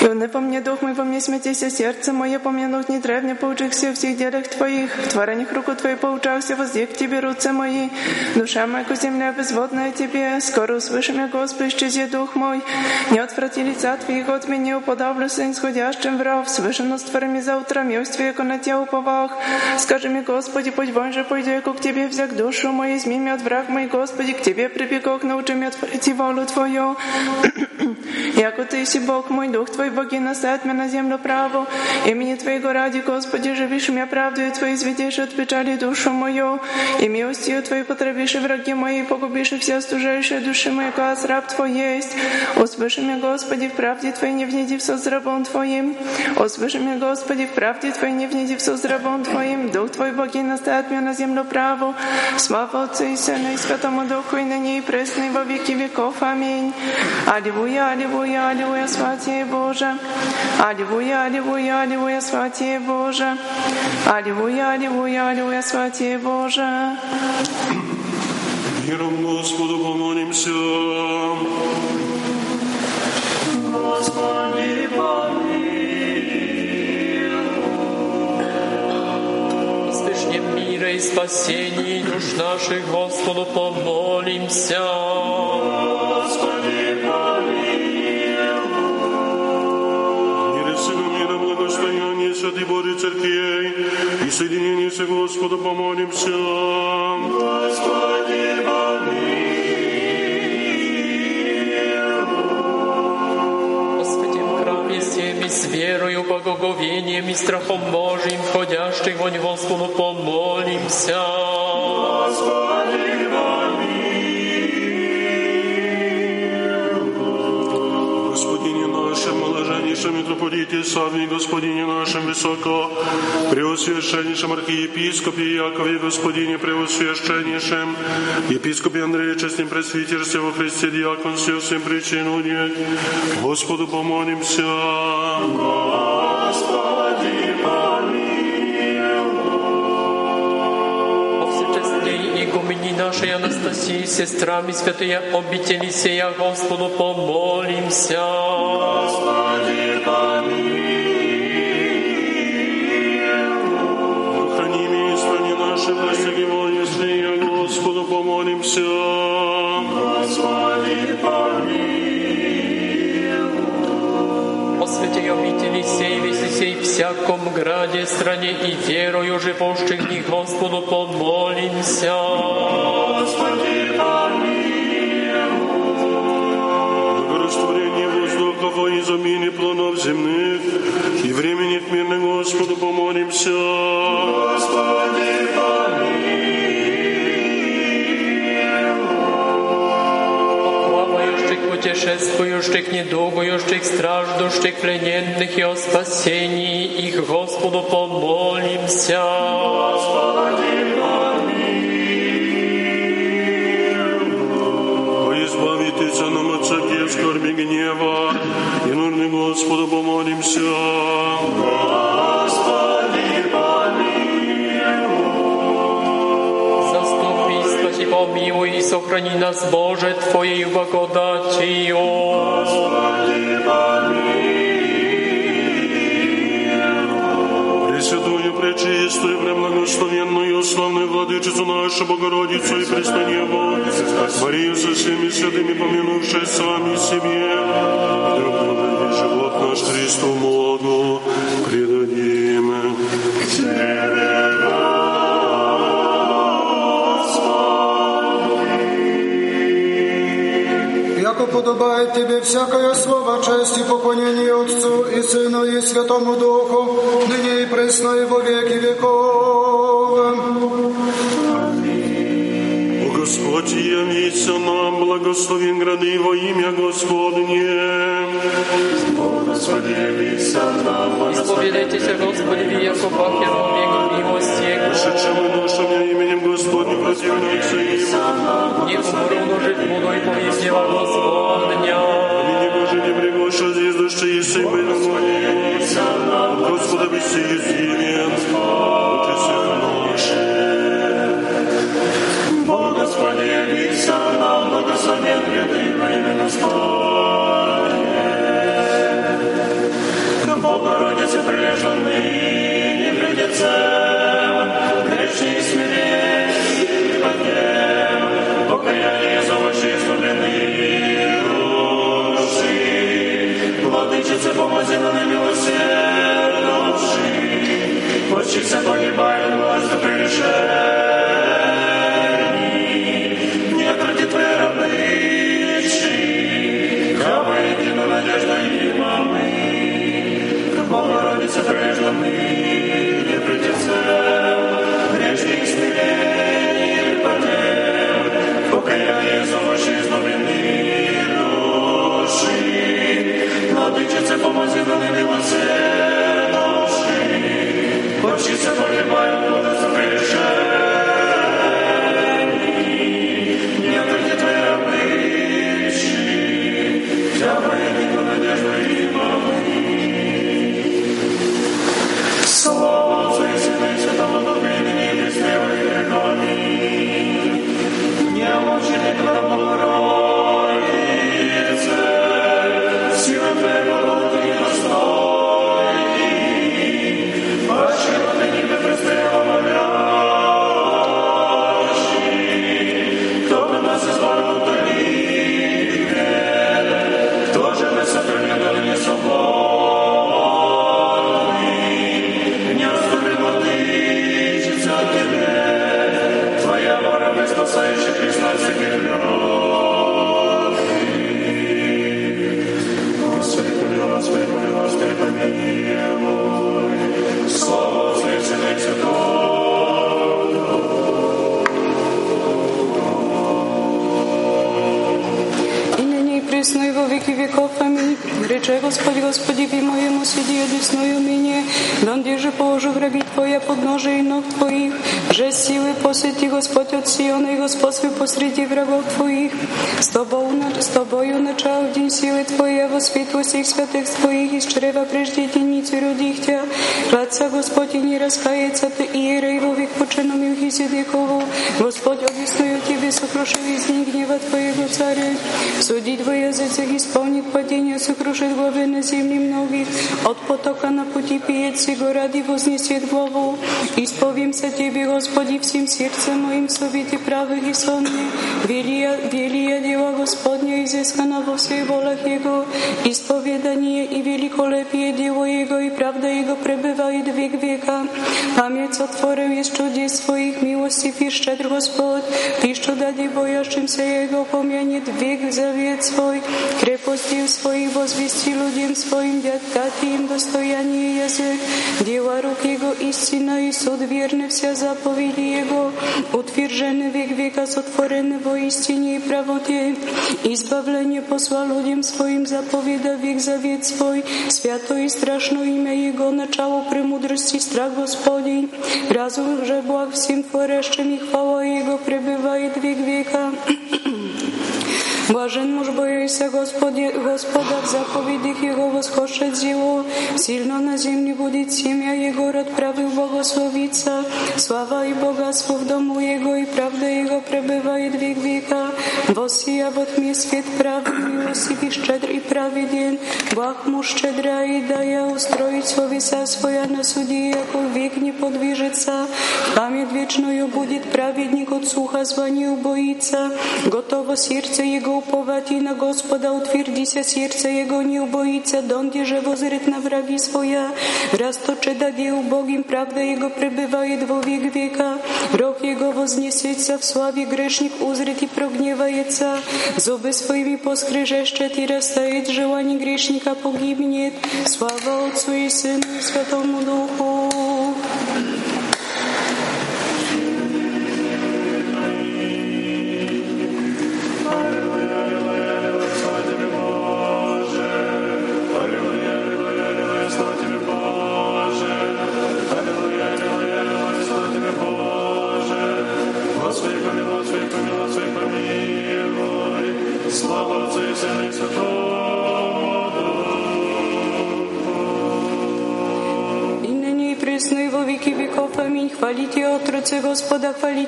И уны по мне дух мой, во мне смятися сердце мое, помянуть не древне, поучихся всех делах Твоих, в творениях руку Твою поучался, воздех к Тебе руцы мои, душа моя, ко земля безводная Тебе, скоро услышим я, Господи, исчези дух мой, не отврати лица Твоих от меня, уподавлю сын сходящим в ров, свышено с Творами за утро, милость Твоя, на Тебя уповах, скажи мне, Господи, путь вон же пойду, яко к Тебе взяк душу мою, изми меня от враг мой, Господи, к Тебе прибегу, научи меня творить волю Твою. Яко Ты си Бог мой, дух Твой, боги наставят меня на землю праву. Имени Твоего ради, Господи, живишь меня правдою Твоей, изведешь от печали душу мою. И милостью Твоей потребишь враги мои, погубишь все остужающие души мои, как раб Твой есть. Услыши меня, Господи, в правде Твоей, не внеди в с рабом Твоим. Услыши меня, Господи, в правде Твоей, не внеди в с рабом Твоим. Дух Твой, боги наставят меня на землю праву. Слава Отцу и Сыну и Святому Духу, и ныне и пресно, и во веки веков. Аминь. Аллилуйя, аллилуйя, аллилуйя, святие Боже. Аллилуйя, аллилуйя, аллилуйя, святие Боже. Аллилуйя, аллилуйя, аллилуйя, святие Боже. Миром Господу помолимся. Господи, Слышнем мира и спасении душ наших Господу помолимся. Божьей Церквей и соединение со Господу помолимся. О святем храме всем и с верою, благоговением и страхом Божьим, входящих вонь Господу помолимся. Господине блаженнейшем митрополите Савве, Господине нашим высоко, преосвященнейшем архиепископе Якове, Господине преосвященнейшем, епископе Андрея, честным пресвитерстве во Христе, диаконстве, всем причину нет. Господу помолимся. Всечестней игумени нашей Анастасии, сестрами святые обители сея Господу помолимся. Всяком граде, стране и верою живущих в них Господу помолимся. Благорастворение воздухов и замене планов земных и времени мирных Господу помолимся. Плавающих, путешествующих, недугующих, страждущих, плененных и о спасении их Господу помолимся. Сохрани нас, Боже, Твоей благодатью. Пресвятую, пречистую, премногословенную, славную владычицу нашу Богородицу и Преснонебу, Марию со всеми святыми, помянувшей сами себе, друг друга и живот наш Христу Богу предадим. Яко подобает тебе всякое слово, честь и поклонение Отцу и Сыну и Святому Духу, ныне и пресно и во веки веков. О Господь, явится нам, благословен грады во имя Господне. Исповедайтесь, Господи, в яко пахером век милости Его. Шедшему душам именем Господню противляться им. Не умру, но жить буду и повесть дела Господня. Ныне Боже, не пригоша здесь души и сыны Господа беси изъявен, утеси наши. Господи, явися нам, благословен гряды во имя Господне. Богородице прилежанный, не придется, грешный смиренный, припадем, покаяние за ваши изгубленные души. Владычице, помози нам милосердуши, Отчица погибает, власть пришельни, Богородице прежде мы не придется, грешник смирение припадем, покаяние ваши изловленные души. Владычице, помози нам и Рече Господи, Господи, ви моему сиди одесную мне, донде же положу граби Твоя подножие ног Твоих, же силы посети Господь от Сиона и Господь свой посреди врагов Твоих. С Тобою, на- с Тобою начал в день силы Твоей, во светло всех святых Твоих, из чрева прежде единицы родих Тя. Радца Господь и не раскается Ты, иерей во век поченом и Хизидекову. Господь объясню Тебе, сокруши весь день гнева Твоего царя. Судить во языцах исполнит падение, сокрушит главы на земле многих. От потока на пути пиет сего ради вознесет главу znowu. I spowiem se Тебе, Господи, всем сердцем моим в совете правых и сонных. Велия, велия дела Господня изыскана во всех волах Его. Исповедание и великолепие дело Его, и правда Его пребывает век века. Память сотворил из чудес своих милостей и щедр Господь. Ты, что дади боящимся Его, помянет век завет свой. Крепости своих возвести людям своим, дать им достояние язык. Дела рук Его истина и суд верны вся заповеди Его. Утверждены век века сотворены во истине и правоте. Избавление послал людям своим заповеда век завет свой. Свято и страшно имя Его, начало премудрости страх Господень. Разум же благ всем творящим и хвала Его пребывает век века. Блажен муж боится Господи, Господа в заповедях Его восхожет зело. Сильно на земле будет семя Его, род правых благословится. Слава и богатство в дому Его, и правда Его пребывает век века. Восия во тьме свет правый, милостивый, щедр и праведен. Благ муж щедра и дая устроить совеса своя на суде, яко век не подвижется. Память вечную будет праведник от суха звания убоится. Готово сердце Его уповать и на Господа утвердися сердце Его не убоится, донде же возрет на враги своя. Расточе даде убогим, правда Его пребывает во век века. Рог Его вознесется в славе, грешник узрит и прогневается. Зубы своими поскрежещет и растает, желание грешника погибнет. Слава Отцу и Сыну и Святому Духу.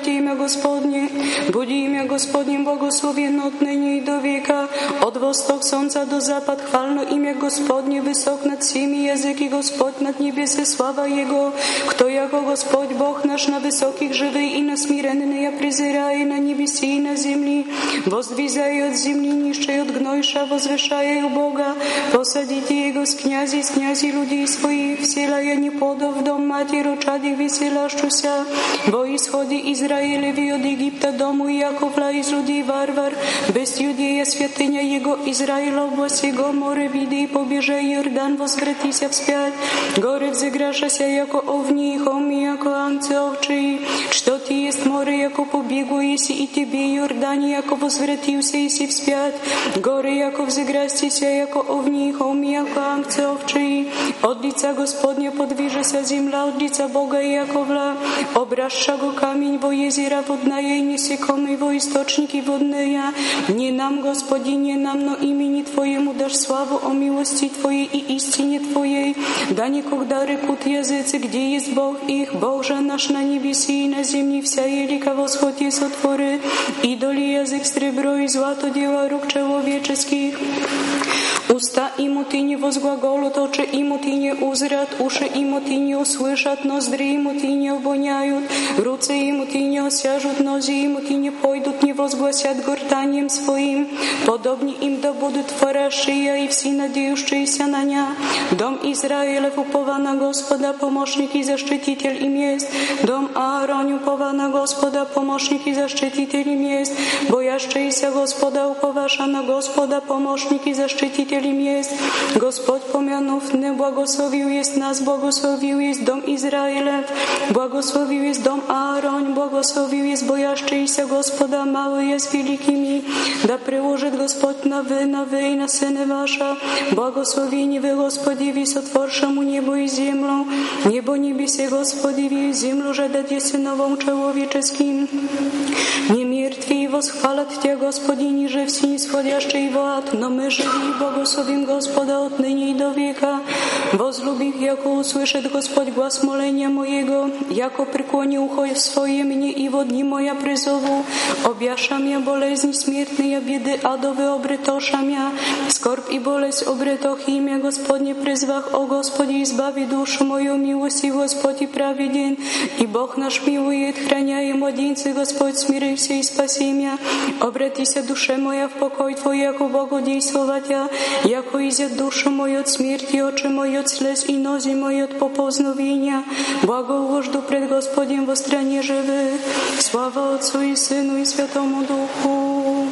Господа, хвалите имя Господне. Буди имя Господне благословенно от ныне и до века. От восток солнца до запад хвально имя Господне высок над всеми языки Господь над небесе слава Его. Кто яко Господь Бог наш на высоких живый и на смиренные презирая на небеси и на земли. Воздвизая от земли нищей от гнойша, возвышая у Бога. Посадите Его с князей, с князей людей своих, вселяя неподов в дом матери ручади веселящуся. Во исходе Израилеви от Египта дому Якова из людей варвар. Без Юдея святыня Его Израила область Его море види, побежай Йордан, возвратися вспять. Горы взыграшася, яко овни, хоми, яко анцы овчи. Что ти есть море, яко побегу, если и тебе Йордане, яко возвратился, если вспять. Горы, яко взыграстися, яко овни, хоми, яко анцы овчи. Od lica Gospodnie podwiże się ziemia, od lica Boga i Jakowla. Obraszcza go kamień, bo jeziora wodnaje i niesie komy, bo istoczniki wodne ja. Nie nam, Gospodinie, nam no imieni Twojemu dasz sławę o miłości Twojej i istinie Twojej. Да никогда рекут языцы, где есть Бог их, Бог же наш на небеси и на земле, вся елика восход и сотворы, идоли язык сребро и злато дела рук человеческих. Уста ему ты не возглаголут, очи ему ты не узрят, уши ему ты не услышат, ноздри ему ты не обоняют, руцы ему ты не осяжут, нози ему ты не пойдут, не возгласят гортанием своим. Подобни им да будут творящие и все надеющиеся на ня. Дом Израилев упова на Господа, помощник и защититель им есть. Дом Ааронь упова на Господа, помощник и защититель им есть. Боящиеся Господа уповаша на Господа, помощник и защититель im jest. Gospod pomianów nie błogosławił jest nas, błogosławił jest dom Izraela, błogosławił jest dom Aaron, błogosławił jest bojaszczyjся Gospoda, mały jest wielkimi. Da przyłożyć Gospod na wy, na wy i na syny wasza. Błogosławieni wy Gospodowi, sotworszemu niebo i ziemią. Niebo niebiesie Gospodowi, ziemię, że dacie synową człowieczeskim. Nie мертвые восхвалят Тебя, Господи, ниже все нисходящие в ад, но мы живи и благословим Господа отныне и до века. Возлюбих, яко услышит Господь глаз моления моего, яко преклони ухо свое мне и во дни моя призову, обяша меня болезни смертные, беды адовы обретоша меня, скорбь и болезнь обретох имя Господне призвах, о Господи, избави душу мою, милости Господь и праведен, и Бог наш милует, храняя младенцы, Господь, смирился и спаси меня, обратися душе моя в покой Твой, яко Богу действовать я, яко изет душу мою от смерти, очи мои от слез и нози мои от поползновения, благо уложду пред Господем во стране живых, слава Отцу и Сыну и Святому Духу.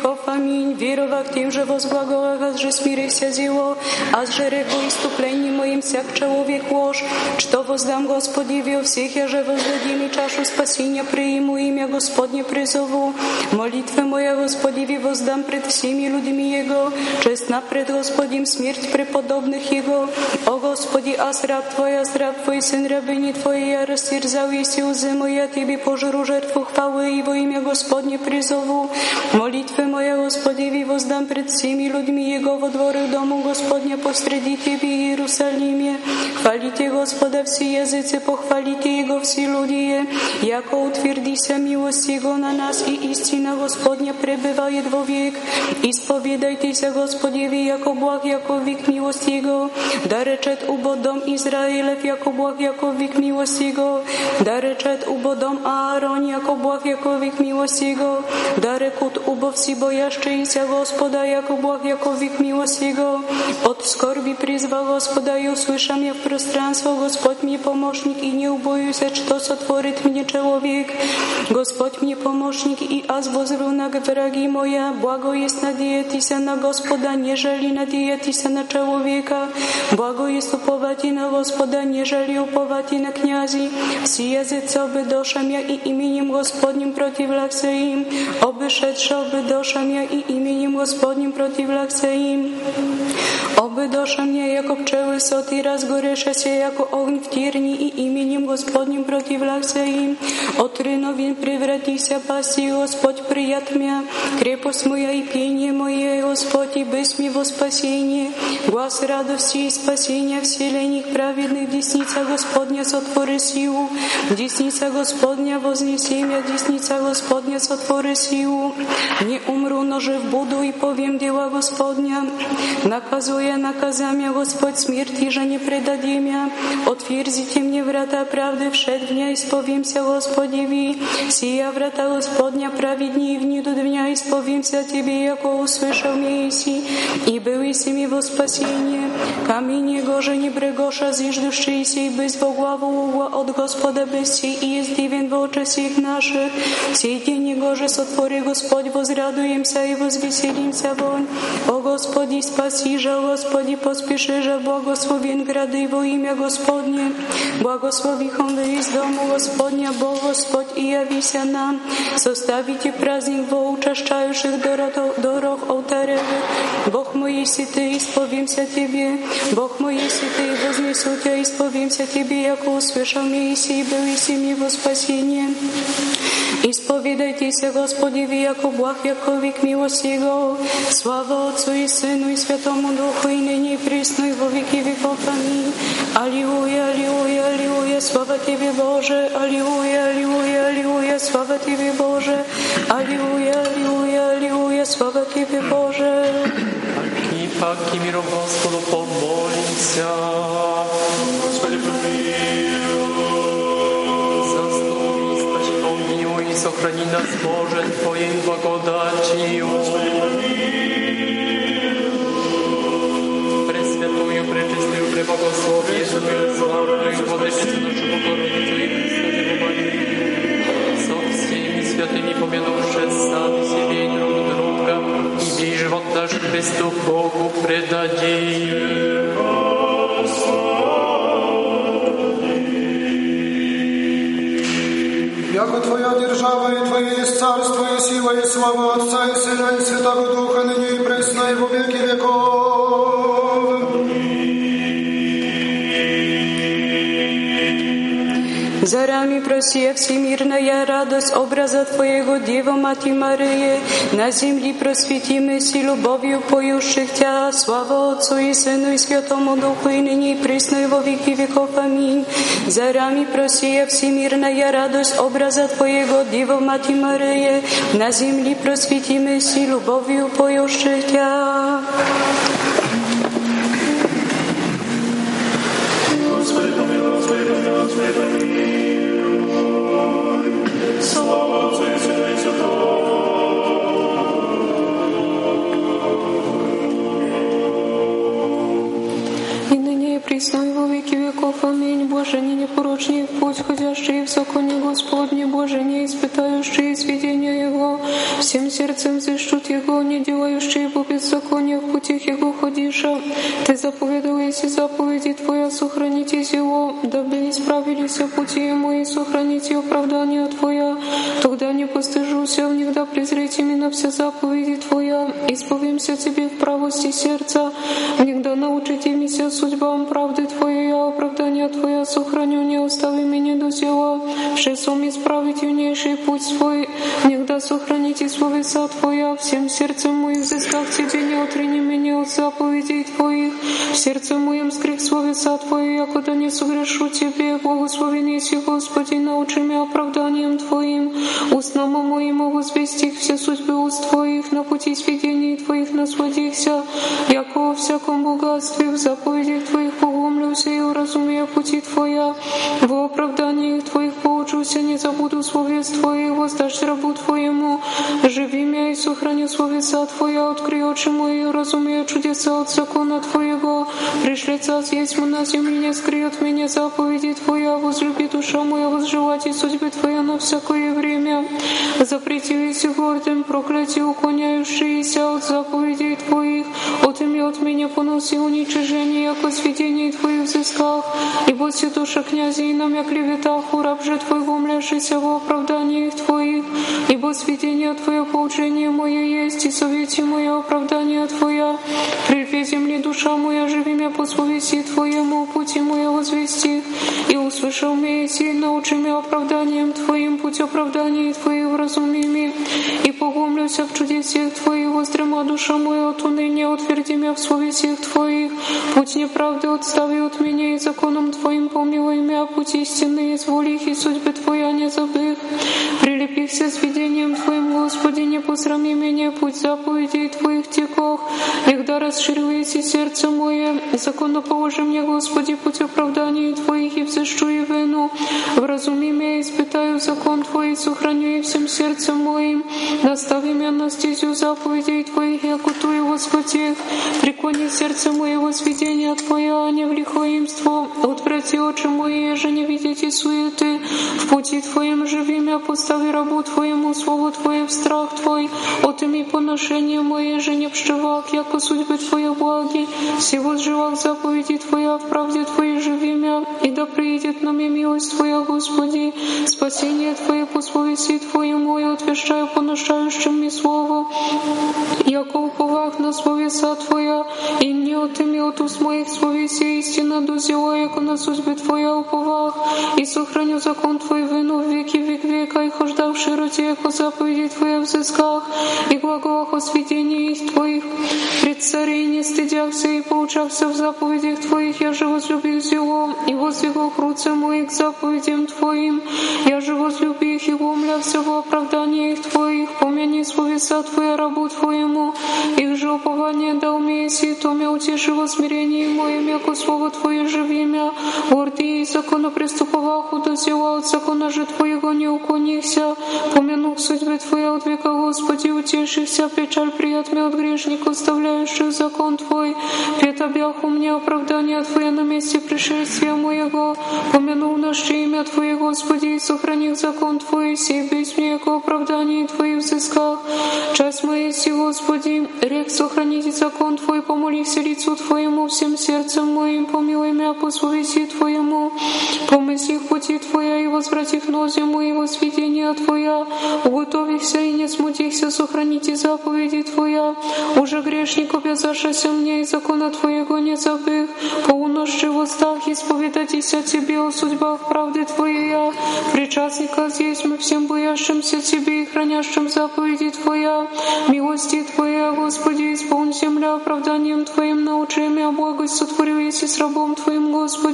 Веков. Аминь. Веровав тем же возглаголах, же смирися зело, аз же реку иступление моим всяк человек ложь, что воздам Господи во всех, я же воздадим и чашу спасения приму имя Господне призову. Молитвы моя Господи воздам пред всеми людьми Его, честна пред Господим смерть преподобных Его. О Господи, аз раб Твой, аз раб Твой, сын рабыни Твоей, я растерзал еси узы моя, Тебе пожру жертву хвалы и во имя Господне призову. Молитвы моя Господи воздам пред всеми людьми Его во дворы дому Господня посреди Тебе Иерусалиме. Хвалите Господа все языцы, похвалите Его все люди, яко утвердися милость Его на нас и истина Господня пребывает во век. Исповедайтеся Господеви, яко благ, яко век милость Его. Да речет убо дом Израилев, яко благ, яко век милость Его. Да речет убо дом Аарон, яко благ, яко век милость Его. Да рекут убо все боящиеся Господа, яко благ, яко век милость Его. От скорби призвал Господа и услышал я в пространство, Господь мне помощник, и не убоюсь, что сотворит мне человек. Господь мне помощник, и аз возру на враги моя. Благо есть надеяться на Господа, нежели надеяться на человека. Благо есть уповать на Господа, нежели уповать на князи. Все языцы обедошам я и именем Господним противляться им. Обешедше обедошам я и именем Господним противляться им. Обедоша мне, яко пчелы соты, разгоревшися, яко огонь в терни, и именем Господним противляться им. От реновин превратися, паси, Господь, прият мя, крепость моя и пение мое, Господь, и без ми во спасение. Глаз радости и спасения вселенных праведных, десница Господня сотвори силу, десница Господня вознеси мя, десница Господня сотвори силу. Не умру, но жив буду и повем дела Господня. Наказуя наказа мя, Господь, смерти же не предади мя. Отверзите мне врата правды, všed дня исповимся, Господи, ви. Сия врата Господня праведни, в ниду дня исповимся Тебе, яко услышал мне иси, и был иси ми во спасение. Камень его же не брегоша, зиждущийся, и без во главу угла от Господа беси, и есть дивен в очи всех наших. Сей день его же сотвори Господь, возрадуемся и возвеселимся вонь. О Господи, спаси же, Господи, поспеши же, благословен грады во имя Господне. Благослови хонды из дому Господня, Бог Господь, и явися нам. Составите праздник во учащающих дорог алтаревых. Бог мой, если Ты, исповимся Тебе. Бог мой, если Ты, вознесу Тебя, исповимся Тебе, яко услышал мне, и был и ми во спасение. Исповедайтесь, Господи, ви яко благ, яко век милость Его. Слава Отцу и Сыну и Святому Духу, и ныне и присно, и во веки веков. Аминь. Аллилуйя, аллилуйя, аллилуйя, слава Тебе, Боже. Аллилуйя, аллилуйя, аллилуйя, слава Тебе, Боже. Аллилуйя, аллилуйя, аллилуйя, слава Тебе, Боже. И паки миром Господу помолимся. Господи, сохрани нас, Боже, Твоей благодатью. Пресвятую, пречистую, преблагословие, славную, водочницу нашу покорницу и Христа Со всеми святыми помянувши сами себе и друг друга, и весь живот наш Христу Богу предадим. Яко Твоя держава и Твое есть царство и сила и слава Отца и Сына и Святого Духа, ныне и пресно и во веки веков. Зарами проси, всемирная радость образа Твоего, Дева Мати Марии, на земле просветимы си любовью поющих Тя, слава Отцу и Сыну и Святому Духу, и ныне и пресно и во веки веков. Аминь. Зарами проси, всемирная радость образа Твоего, Дева Мати Марии, на земле просветимы си любовью поющих Тя. Слава и и во веки веков. Аминь. Боже, не непорочный в путь, ходящий в законе Господне, Боже, не испытающий сведения Его, всем сердцем зыщут Его, не делающие по беззаконию в путях Его ходиша. Ты заповедал, если заповеди Твоя, сохранитесь Его, дабы исправились пути Ему и сохраните оправдание Твоя. Тогда не постыжуся в них, да презреть именно все заповеди Твоя, исповемся Тебе в правости сердца, Нигда научите меня судьбам правды Твоей, а оправдание Твое сохраню, не остави меня до села. Шесом исправить юнейший путь свой, Нигда сохраните словеса Твоя, всем сердцем моим взыскав Тебе, не отрени меня от заповедей Твоих. В сердце моем скрих словеса я куда не согрешу Тебе, благословен еси, Господи, научи меня оправданием Твоим. Устному моему возвестих все судьбы уст Твоих, на пути сведений Твоих насладихся, яко во всяком богатстве в заповедях Твоих погумлюся и уразумею пути Твоя. В оправдании Твоих поучуся, не забуду словес Твоих, воздашь рабу Твоему. Живи меня и сохрани словеса Твоя, открой очи мои, уразумею чудеса от закона Твоего. Пришли царь есть на земле, не скрыет меня заповеди Твоя, возлюби душа моя, и судьбы Твоя на всякое время. Запретились гордым, проклятие уклоняющиеся от заповедей Твоих, отыми от меня поноси уничижение, яко сведений Твоих взысках, и боси душа князя и намя клеветах, у раб же Твоего, мляшися во оправданиях Твоих, ибо сведение Твое поучение мое есть, и совете мое оправдание Твоя. Припе земли душа моя, живи меня по совести Твоему, пути моя возвести, и услышал меня и научи меня оправданием Твоим, путь оправдания Твоих вразуми ми, и погомлюся в чудесах Твоих, воздрема душа моя от уныния, утверди меня в словесях Твоих, путь неправды отстави от меня, и законом Твоим помилуй меня, путь истины, изволи их, и судьбы Твоя не забых. Прилепихся с видением Твоим, Господи, не посрами меня, путь заповедей Твоих текох, когда расширилось и сердце мое, законно положи мне, Господи, путь оправдания Твоих, и взыщу и вину, вразуми меня, испытаю закон Твой, и сохраню и всем сердцем моим, настави меня на стезю заповедей Твоих, яко Твою Господи, преклони сердце моего сведения Твоя, а не в лихоимство, отврати очи мои, же не видите суеты, в пути Твоем живи меня, постави рабу Твоему, слово Твое в страх Твой, отыми поношение мои, же не в шивах, яко судьбы Твоя благи, всего живах заповеди Твоя, в правде Твоей живи меня, и да приедет на мне милость Твоя, Господи, спасение Твое по словеси Твоему, и отвещаю поношающим мне слово, яко уповах на словеса Твоя, и не отыми от уст моих словеси истина дозела, яко на судьбе Твоя уповах, и сохраню закон Твой вину в веки век века, и хожда в широте, яко заповеди Твоя взысках, и глаголах о сведении их Твоих, пред царей не стыдявся и поучався в заповедях Твоих, я же возлюбил зело, и воздвигал круце моих к заповедям Твоим, я же возлюбил их и умлявся в их Твоих, помяни словеса Твоя рабу Твоему, их же упование дал мне, если то мне утеши во смирении моем, яко слово Твое живи мя. Горди и закона приступовах, от закона же Твоего не уклонихся. Помянув судьбы Твоя от века, Господи, утешихся, печаль прият мне от грешников, оставляющих закон Твой. Пет обях у меня оправдание Твое на месте пришествия моего. Помянув наше имя Твое, Господи, и сохранив закон Твой, сей без мне, яко оправдание Твое взысках. Часть моей си, Господи, рек сохраните закон Твой, помолися лицу Твоему всем сердцем моим, помилуй меня по совести Твоему. Помысли в пути Твоя и возврати в нозе моего сведения Твоя. Уготовихся и не смутихся, сохраните заповеди Твоя. Уже грешник обязавшийся мне и закона Твоего не забыв. По уносши в устах исповедайтесь о Тебе, о судьбах правды Твоей. Причастника здесь мы всем боящимся Тебе и хранящим заповеди Твоя. Милости Твоя, Господи, исполни земля оправданием Твоим, научи меня благость сотворил, если с рабом Твоим, Господи,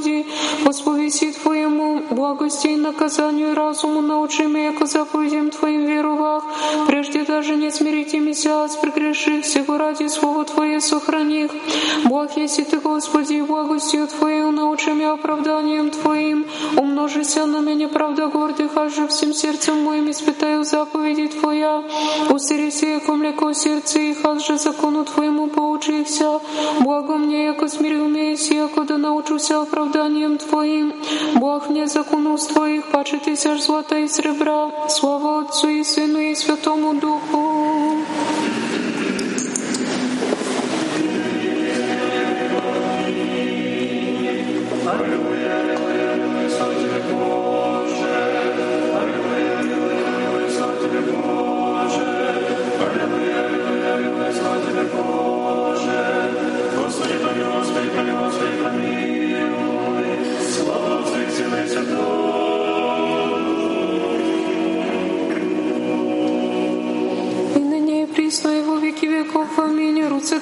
по сповеси Твоему, благости и наказанию разуму научи меня, яко заповедям Твоим верувах, прежде даже не смирите меня от прегреших, всего ради Слова Твое сохраних. Благ если Ты, Господи, благостью Твоей научи меня оправданием Твоим, умножися на меня правда гордых, аж же всем сердцем моим испытаю заповеди Твоя, усерися, яко млеко сердце их, аж же закону Твоему поучихся, благо мне, яко смирил меня, яко да научуся оправданием Твоим, Бог не закон уст Твоих, паче тысяч злота и сребра, слава Отцу и Сыну и Святому Духу. И во веки веков. Аминь. Руце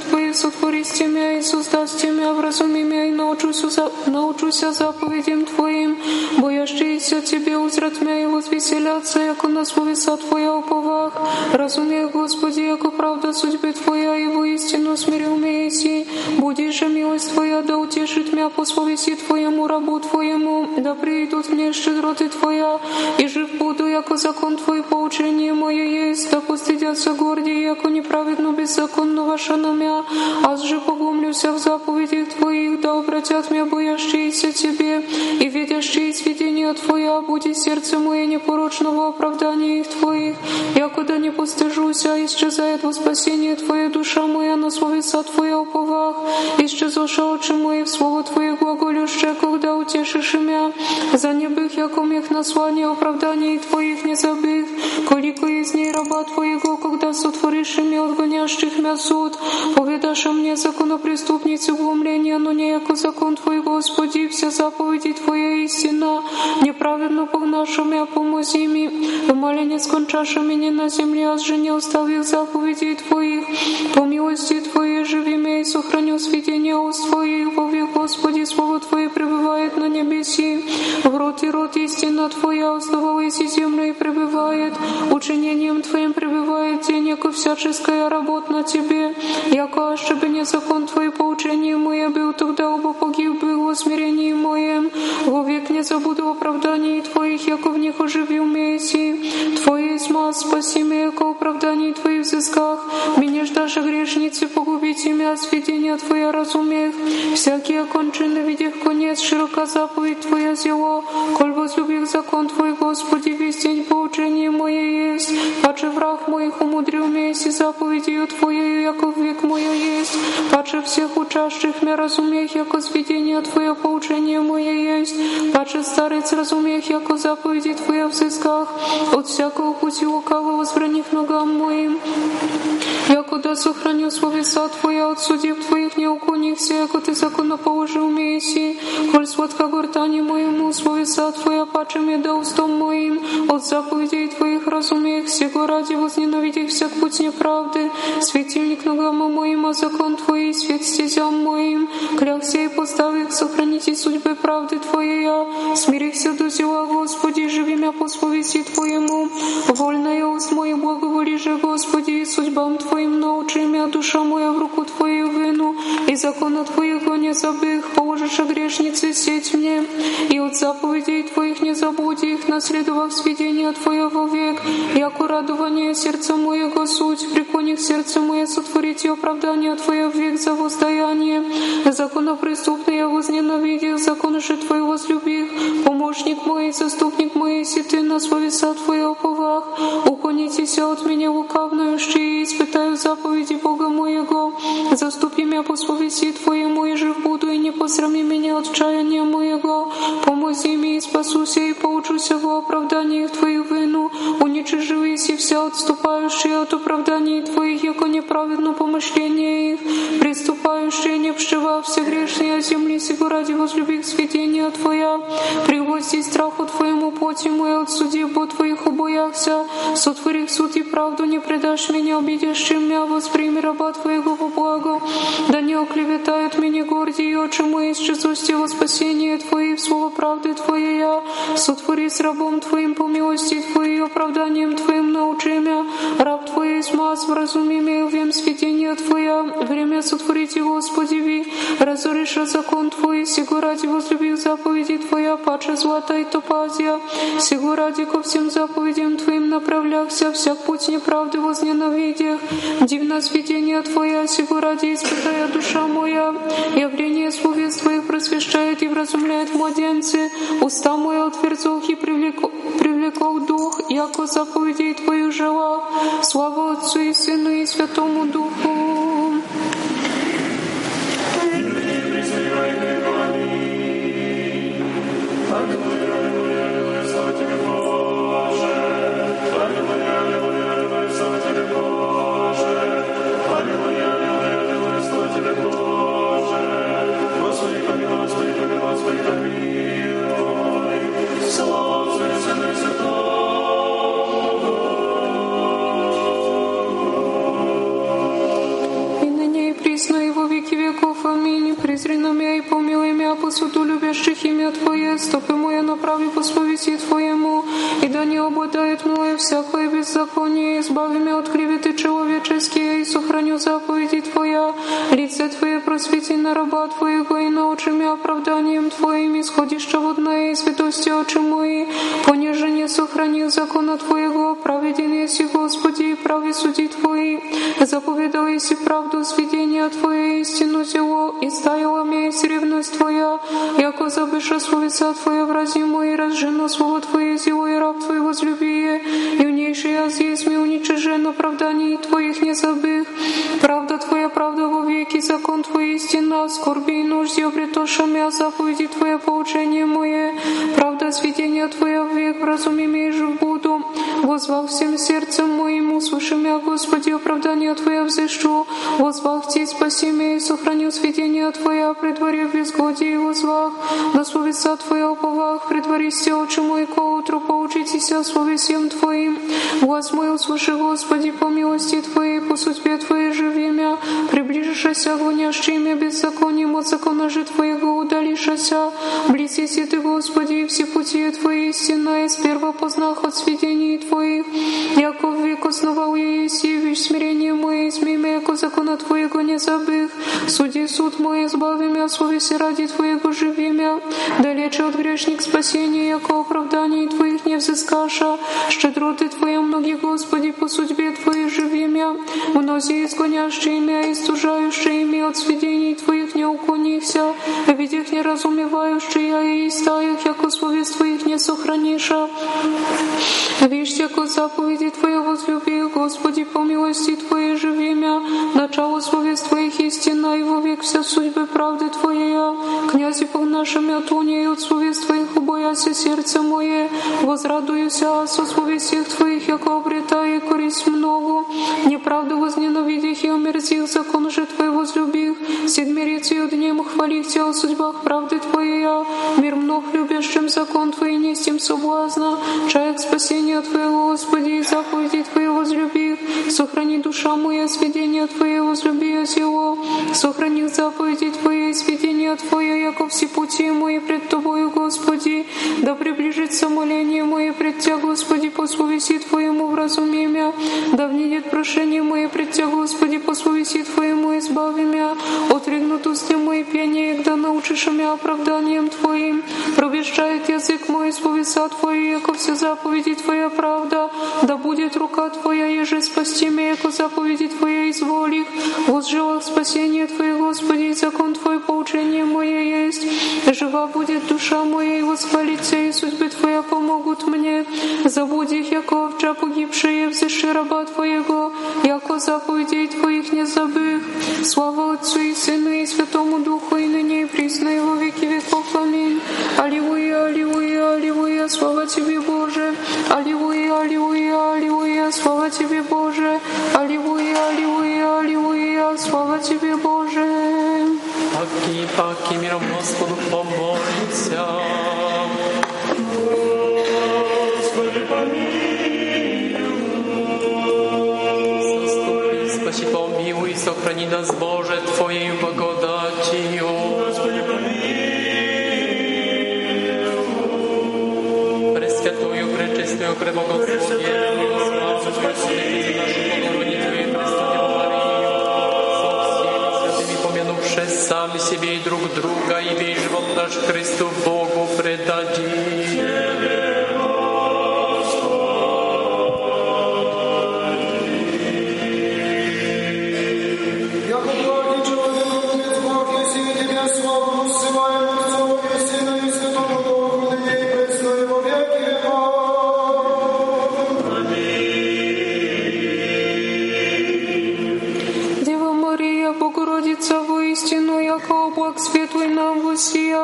мя и создасти мя, вразуми мя и научуся, научуся заповедям Твоим. Боящиеся Тебе узрят мя и возвеселятся, яко на словеса Твоя уповах. Разумех, Господи, яко правда судьбы Твоя, и воистину смирил мя еси. Буди же милость Твоя, да утешит мя по словеси Твоему, рабу Твоему, да придут мне щедроты Твоя, и жив буду, яко закон Твой поучение мое есть, да постыдятся гордие, яко неправедно беззаконного шаномя, аз же погумлюся в заповедях Твоих, да обратят меня боящиеся Тебе, и видящие сведения Твоя, буди сердце мое непорочного оправдания их Твоих, яко да не постыжуся, исчезает во спасение Твоя душа моя на словеса Твоя уповах, исчезоша очи мои в слово Твоих глаголюще, когда утешишь имя, за небых, яко мех наслание оправданий Твоих не забыв, колико из ней раба Твоего, когда сотворишь имя отгонящих мя суд, поведашь мне законопреступницы глумления, но не яко закон Твой, Господи, вся заповеди Твоя истина, неправедно погнаша мя помози ми, умаление скончаша меня на земле, аз же не оставил заповедей Твоих, по милости Твоей живи мя и сохраню сведения уст Твоих, во век, Господи, Слово Твое пребывает на небеси, в рот и рот истина Твоя основалась и землю и пребывает, учением Твоим пребывает день, яко всяческая работа на Тебе, яко ошибе не закон Твой по учению мое был, тогда оба погиб был во смирении моем, во век не забуду оправданий Твоих, яко в них оживил Месси. Твое сма, спаси меня, яко оправданий Твоих взысках, меня ж даже грешницы погубить имя, сведения Твоя разумех, всякие кончины видях конец, широка заповедь Твоя зело, коль возлюбих закон Твой, Господи, весь день поучение мое есть, паче враг моих умудрил Месси заповедью Твоею, яко в век мое есть, паче всех учащих меня разумех, яко сведения Твое поучение мое есть, паче старец разумех, яко заповеди Твоя в взысках, от всякого пути лукавого возбранив ногам моим. Яко да сохраню словеса Твоя, от судеб Твоих не уклонихся, яко Ты законно положил Месси, коль сладка гортани моему, словеса Твоя, паче мне да устом моим, от заповедей Твоих разумех, сего ради возненавидих всяк путь неправды, светильник ногам моим, а закон Твой, свет стезям моим, клялся и поставих, сохраните судьбы правды Твоей, смирихся до зела, Господи, живи мя по словеси Твоему, вольная уст моих благоволи же, Господи, и судьбам Твоим научи мя, душа моя в руку Твою вину, и и закона Твоего не забых, положишь грешницы сеть мне, и от заповедей Твоих не забудь их, наследовав сведения Твоего век, яко радование сердца моего суть, преклоних сердце мое сотворить и оправдание Твое век за воздаяние. Законопреступный я возненавидел, закон же Твой возлюбил, помощник мой, заступник мой, если Ты на словеса Твои оповах, уклонитесь от меня лукавную, и испытаю заповеди Бога моего, заступи меня по совести Твоему, и жив буду, и не посрами меня от чаяния моего, помози мне и спасуся, и поучуся во оправдании Твою вину, уничиживись и вся отступающие от оправданий Твоих, яко неправедно помышление их, приступающие не пшива все грешные земли, сего ради возлюбих сведения Твоя, пригости страху Твоему поти мой, от судеб Твоих убояхся, сотворих суд и правду не предашь меня, обидящим меня, восприми раба Твоего во благо, да не оклеветают меня гордие очи мои, с честности во спасение Твое, в слово правды Твоей я, сотвори с рабом Твоим по милости Твоей, оправданием Твоим научи меня, раб Твой смаз в разуме имею вем сведения Твоя, время сотворите, Господи, ви, разоришь закон Твой, сего ради возлюбил заповеди Твоя, паче злата и топазия, сего ради ко всем заповедям Твоим направлялся, всяк путь неправды возненавидях, дивно сведение Твоя, сего ради испытая душа моя, явление словес Твоих просвещает и вразумляет младенцы, уста моя утвердзох и привлеку, привлекал дух, яко заповедей Твою жила, слава Отцу и Сыну и Святому Духу. И меня суду любящих имя Твое. Стопы мои направи по совести Твоему. И да не обладает мною всякое беззаконие. Избави меня от клеветы человеческие и сохраню заповеди Твоя. Лице Твое просвети на раба Твоего и научи меня оправданием Твоим. Исходище водное и святости очи мои. Понижение сохранил закона Твоего. Праведен есть Господи, и прави суди Твои. Заповедал если правду сведения Твое, истину зело, и ставила мне есть ревность Твоя, яко забыша словеса Твоя в разе мои, разжено слово Твое зело, и раб Твой возлюби, юнейший я здесь ми уничижен оправданий Твоих не забых. Правда Твоя, правда во веки, закон Твой истина, скорби и нужде обретоша мя, заповеди Твоя, поучение мое, правда сведения Твоя век, вразуми меня и жив буду, возвал всем сердцем моим, услыши меня, Господи, оправдание Твое взыщу, возвах Ти, спаси меня и сохраню сведения Твоя, при дворе в безгодии и на словеса Твоя уповах, при дворе все очи мои ко утру, поучитесь словесем Твоим, глаз мой услыши, Господи, по милости Твоей, по судьбе Твоей живи меня, приближишься гонящими беззаконием от закона же Твоего удалишься, близись Ты, Господи, все пути Твои истина, из первого познах от сведений Твоих, яко в век основал я есть, и вещь смирение мое, измей яко закона Твоего не забых, суди суд мой, избави меня, совести ради Твоего живи меня, далече от грешник спасения, яко оправданий Твоих не взыскаша, щедроты Твоя многие, Господи, по судьбе Твоей живи меня, мнози изгонящие меня, и стужающие меня от сведений Твоих не уклонихся, ведь их не разумевающие я и истаях, яко словес Твоих не сохраниша. Вишь, яко заповеди Твоя возлюбил, Господи, по милости Твоей живи меня, начало словес Твоих истина, и во век вся судьбы правды Твоя. Князи Бог нашими отклоняй от словес Твоих, убояся сердце мое, возрадуюся со словесях Твоих, яко обретая користь много. Неправду возненавидях и омерзил, закон же Твой возлюбил, седмерец и днем хвалить Тебя о судьбах правды Твоя, мир много любящим закон Твой, не с тем соблазна, чаек спасения Твоего, Господи, заповеди Твои возлюби, сохрани душа моя, сведения Твои возлюби его, сохрани заповеди Твои, сведения Твои, яко все пути мои пред Тобою, Господи, да приближится моление мое пред Тебя, Господи, по совести Твоему вразуми меня, да внедет прошение мое пред Тебя, Господи, по совести Твоему избави меня, отрегнут усты мои пьянее, когда научишь меня оправданием Твоим, пробещает язык мой исповеса Твою, яко все заповеди Твоя правда, да будет рука Твоя, еже спасти меня, яко заповеди Твоя изволи их, возживах спасение Твое, Господи, и закон Твой поучение мое есть, жива будет душа моя, и восхвалится, и судьбы Твоя помогут мне, забудь их, яко овча погибшие, взыши раба Твоего, яко заповедей Твоих не забых. Слава Отцу и Сыну и Святому Духу, и ныне и присно, и веки веков. Аминь. Аллилуйя, аллилуйя, аллилуйя, слава Тебе, Боже. Аллилуйя, аллилуйя, аллилуйя, слава Тебе, Боже. Аллилуйя, аллилуйя, аллилуйя, слава Тебе, Боже. Паки, паки, миром Господу помолимся. Заступи, спаси, помилуй, сохрани нас, Боже, Твоей благодатью. Пресвятую, пречистую, преблагословенную, весь живот наш Христу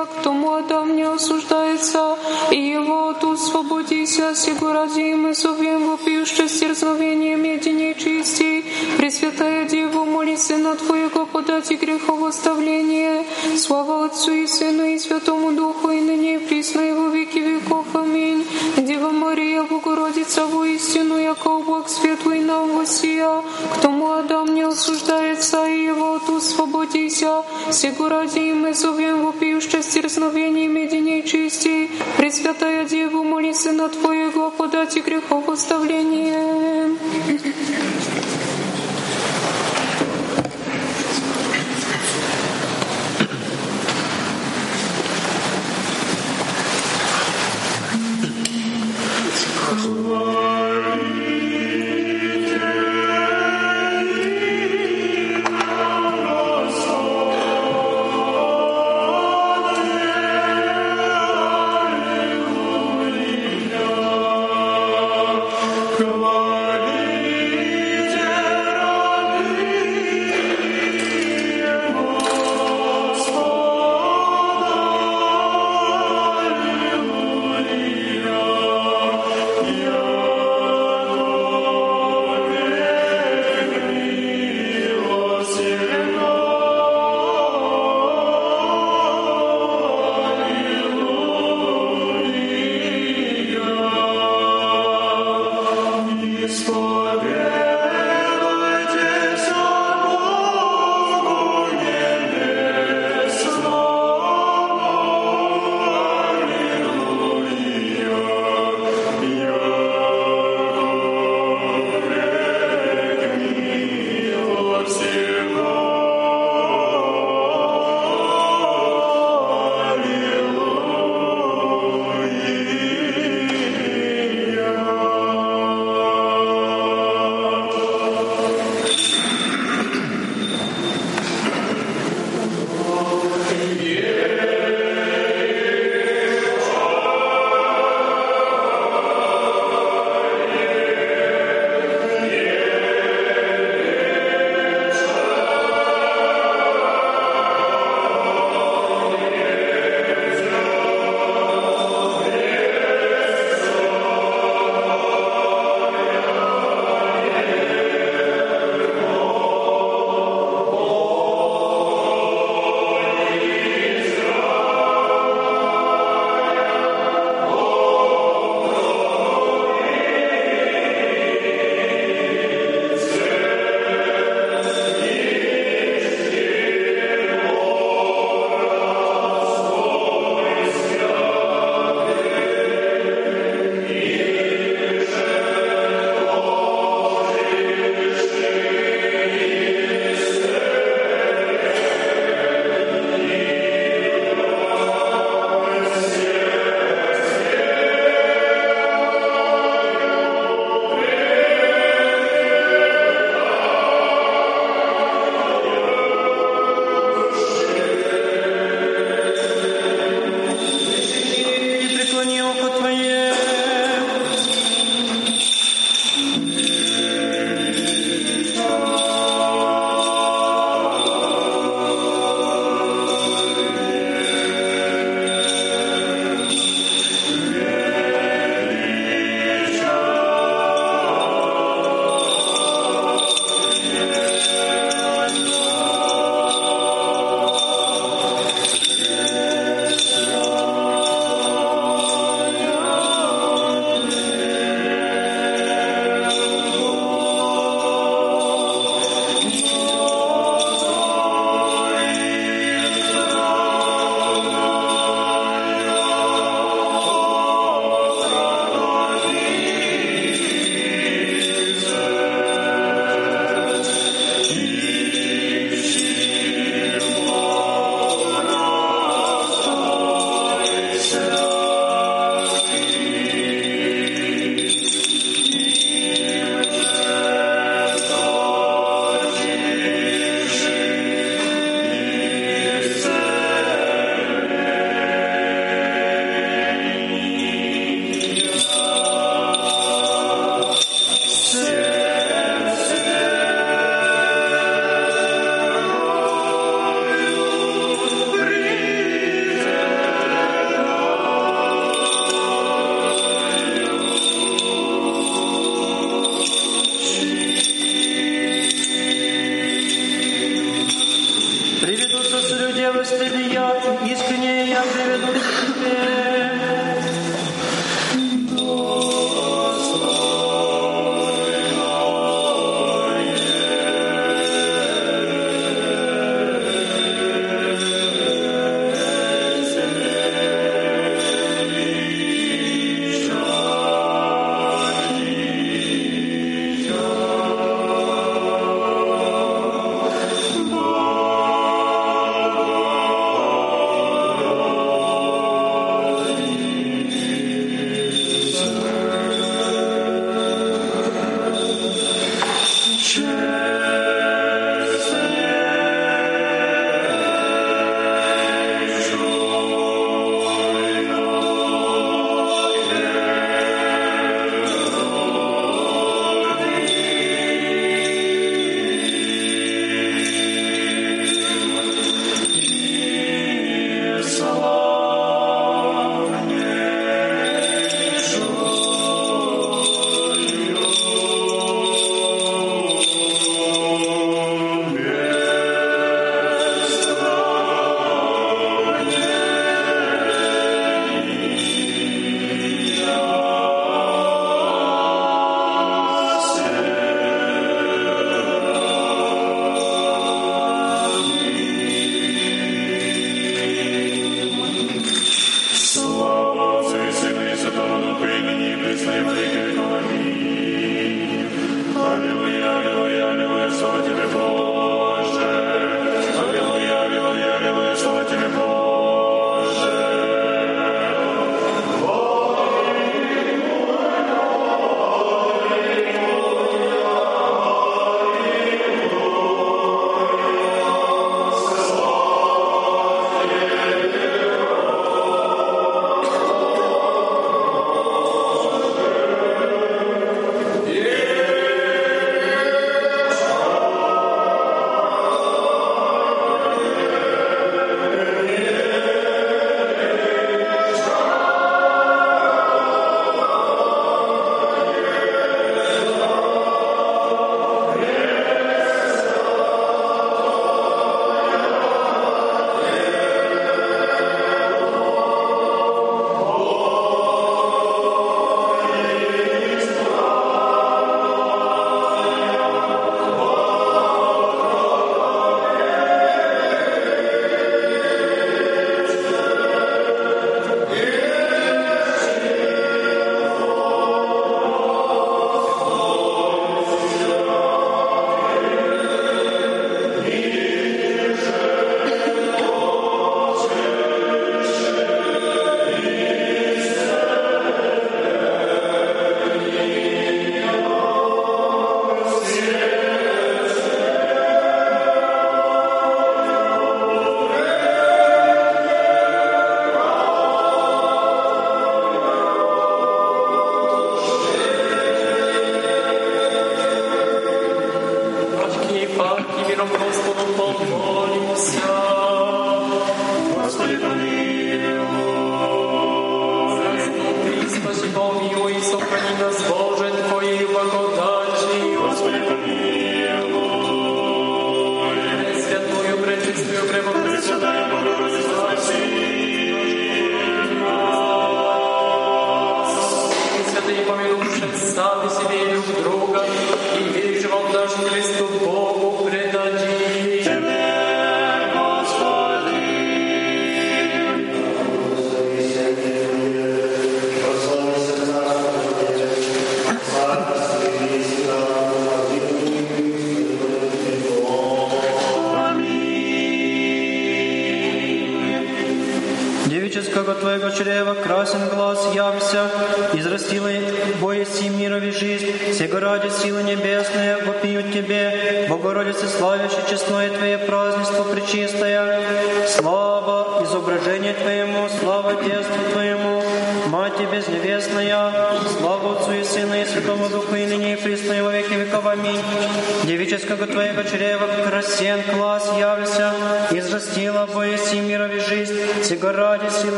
восия, к тому Адам не осуждается, и его от освободися, сего ради мы зовем вопиюще стерзновением едине чистей, Пресвятая Дева, моли Сына Твоего подать и греховоставление, слава Отцу и Сыну и Святому Духу, и ныне и присно и веки веков. Аминь. Дева Мария, Богородица, воистину, яко облак светлый нам восия, к тому Адам не осуждается, и его от освободися, сего ради мы зовем вопиюще стерзновением едине чистей, Пресвятая Дева, моли Сына Твоего подать и греховоставление.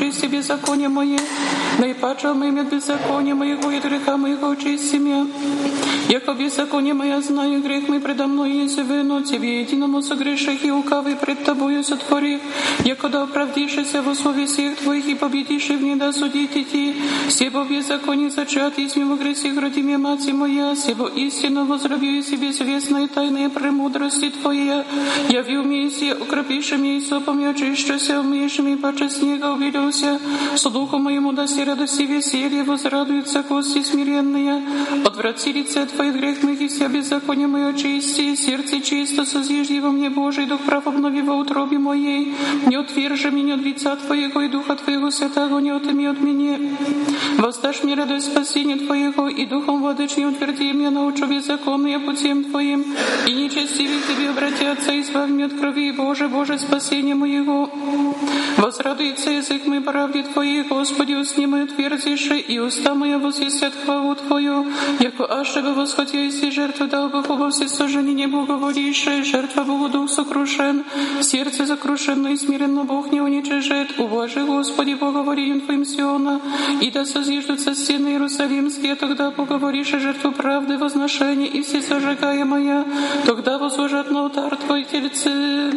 очисти беззакония мое, наипаче моим от беззакония моего и от греха моего очисти меня. Яко беззаконие моя знаю, грех мой предо мной есть вино, Тебе единому согреших и лукавый пред Тобою сотворив, яко да оправдишься во слове всех Твоих и победишь и в ней да судить идти, себо беззаконие зачат, и смело гресих роди мне мать моя, себо истинно возробью и себе свестные тайные премудрости Твоя, явил мне все укропишь Омывшим ей сопом и очищуся, умеющим и паче снега увиделся, со духом моему даси радости веселье, возрадуются кости смиренные. Отврати лице Твоих грех моих и вся беззаконие мое очисти, сердце чисто созижди во мне Божий, дух прав обнови во утробе моей. Не отвержи меня от лица Твоего и духа Твоего святого не отыми от меня. Воздашь мне радость спасения Твоего, и духом владычни утверди меня научу беззаконные путем Твоим, и нечестивые Тебе обратятся, и избавь меня от крови, Боже, Боже, спасение моего. Возрадуется язык мой правде Твоей, Господи, усни мою твердишь, и уста моя возвестят хвалу Твою, яко аше бы восход я и жертву дал бы во все сожжение не благоволившее, жертва Богу дух сокрушен, сердце закрушено и смиренно Бог не уничижит. Уважи, Господи, поговорим Твоим Сиона, и да созиждутся стены Иерусалимские, тогда поговоришь жертву правды, возношения и все сожигаемое, тогда возложат на алтарь Твой тельцы.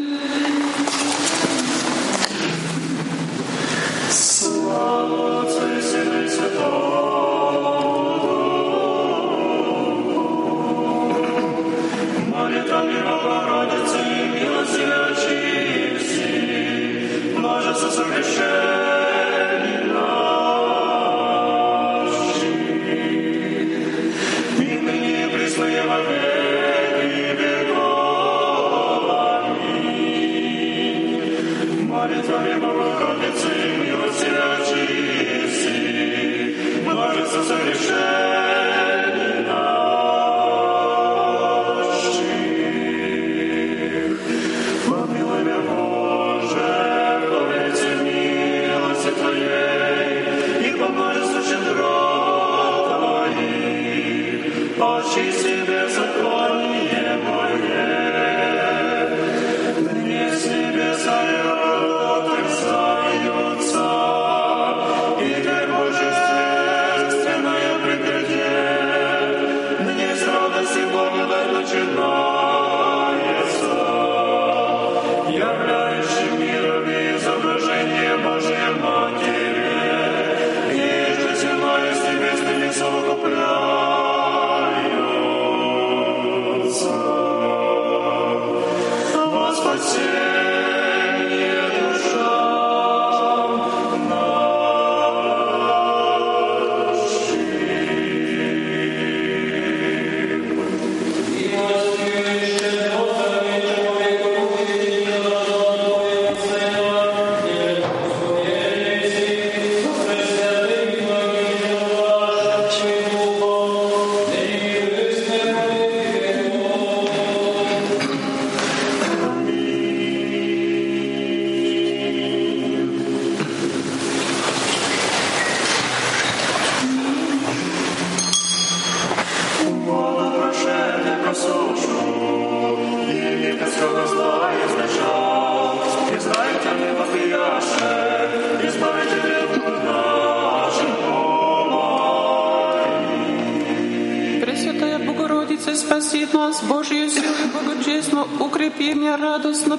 очисти беззаконие мое.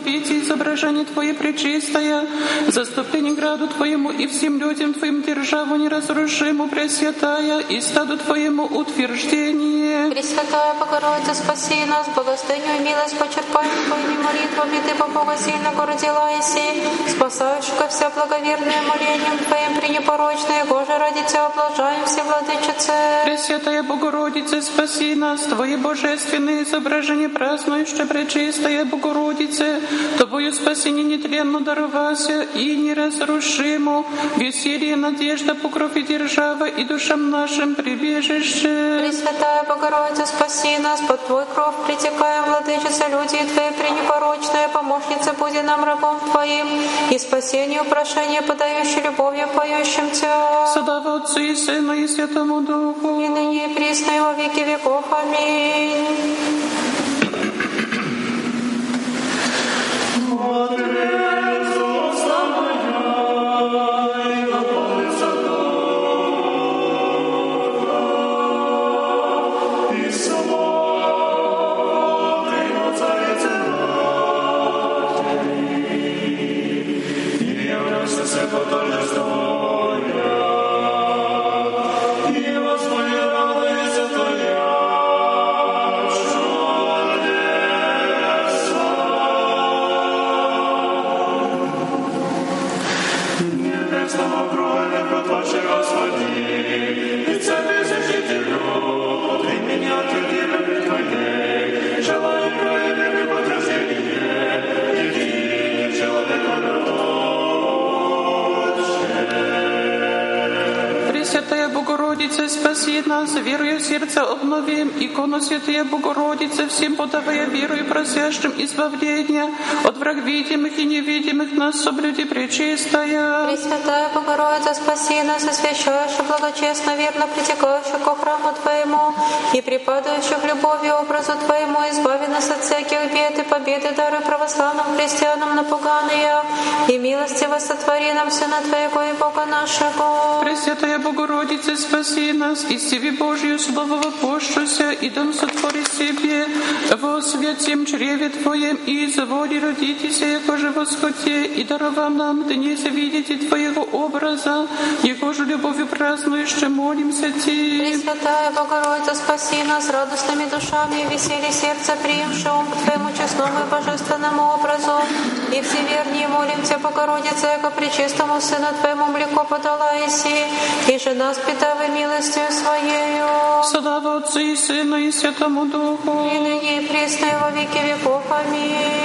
Петь изображение Твое пречистое, заступление граду Твоему и всем людям Твоим державу неразрушиму, Пресвятая, и стаду Твоему утверждение. Пресвятая Богородица, спаси нас, благостыню и милость почерпай Твоими молитвами, Ты по Бога сильного родила Иси, спасающего вся благоверное молением Твоим пренепорочное, Боже, ради Тебя облажаем все владычицы. Пресвятая Богородица, спаси нас, Твои божественные изображения празднующие Пречистая Богородице, Тобою спасение нетленно даровася и неразрушимо, веселье, надежда, покров и держава, и душам нашим прибежище. Пресвятая Богородица, спаси нас, под Твой кров притекаем, владычица, люди Твои пренепорочная помощница, буди нам рабом Твоим, и спасению прошение подающей любовью поющим Тебя. Слава Отцу и Сыну и Святому Духу. И ныне и присно и во веки веков. Аминь. Икону Святая Богородице, всем подавая веру и просящим избавления от враг видимых и невидимых нас, соблюди пречистая. Пресвятая Богородица, спаси нас, освящающая благочестно, верно притекающих ко храму Твоему и припадающих любовью образу Твоему, избави нас от всяких бед и победы, дары православным христианам напуганные, и милостиво сотвори нам Сына Твоего и Бога нашего. Пресвятая Богородице, спаси нас, и себе Божью славу вопощуся, и дом сотвори себе во святем чреве Твоем, и изволи родитеся, яко же восходе, и дарова нам дни видите Твоего образа, Его же любовью празднующе молимся Ти. Пресвятая Богородица, спаси нас радостными душами и веселье сердца, приимшим к Твоему честному и божественному образу. И все вернее молимся, Богородица, яко пречистому Сыну Твоему млеко подала Иси, и же нас питавай милостью Своею. Слава Отцу и Сыну и Святому Духу. И ныне и присно во веки веков. Аминь.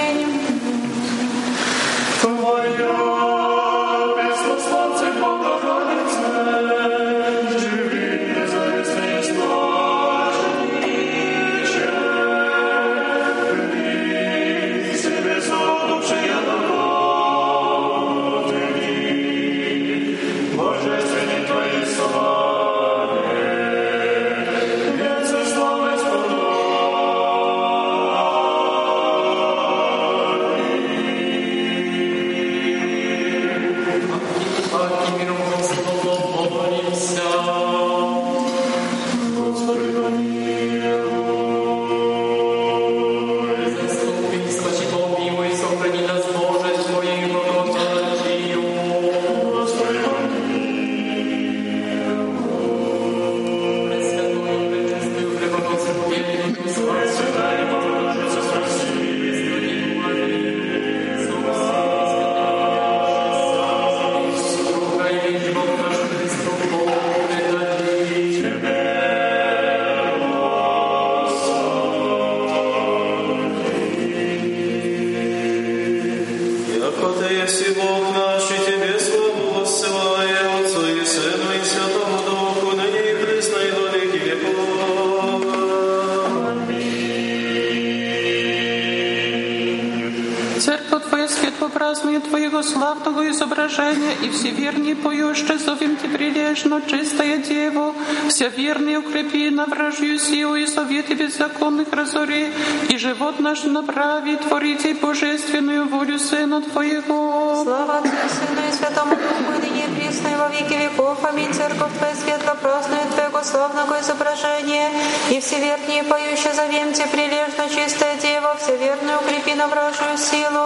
Изображения, и все верные поющие зовем Ты прилежно, чистая Дева, вся верные укрепи на вражью силу и советы беззаконных разори, и живот наш направи, творите божественную волю Сына Твоего. Слава Отцу Сыну и Святому Духу, и ныне и во веки веков. Аминь. Церковь Твоя светло празднует Твоего славного изображения, и все верные поющие зовем Тебе прилежно, чистая Дева, все верные укрепи на вражью силу,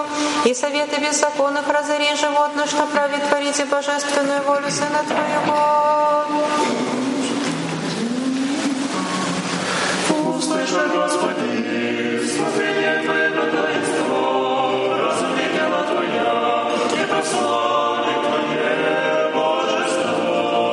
и советы беззаконных разори живот наш направи, творите божественную волю Сына Твоего. Услыши, Господи, смотрение Твое на таинство, разумение Твоя, и прославим Твое божество.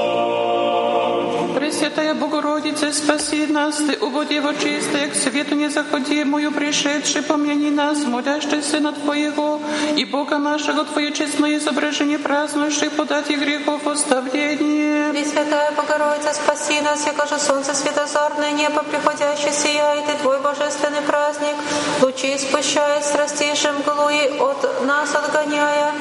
Пресвятая Богородице, спаси нас, Ты, уводи его чистое, к свету не заходи, мою пришедший, помяни нас, молящий Сына Твоего, и Бога нашего, Твое честное изображение празднующих подати грехов оставление. Пресвятая Богородица, спаси нас, яко же солнце светозарное небо приходящее сияет, и Твой божественный праздник, лучи спущает с растейшим мглу от нас отгоняя,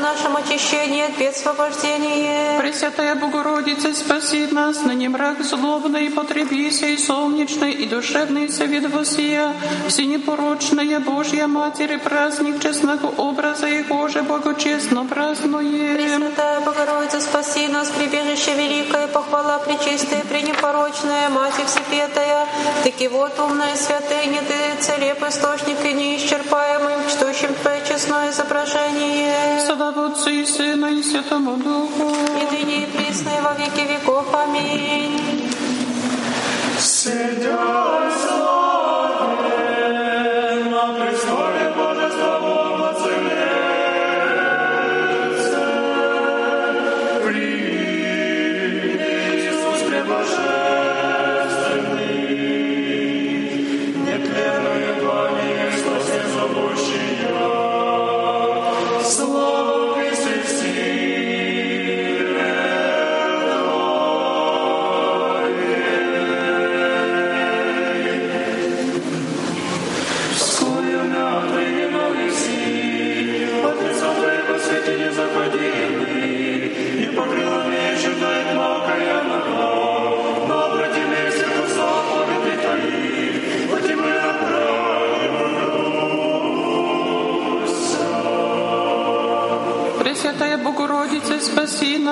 нашим очищение от бед освобождение. Пресвятая Богородица, спаси нас, ныне мрак злобный, потребися и солнечный, и душевный совет восия, все непорочная Божья Матерь, и праздник честного образа Его же благочестно празднуем. Пресвятая Богородица, спаси нас, прибежище великое, похвала пречистая, пренепорочная, Матерь Всепетая, таки вот умная святыня, Ты целеп, источник и неисчерпаемый, чтущим Твое честное изображение. Слава Отцу и Сыну и Святому Духу. И ныне и присно и во веки веков. Аминь. Сидя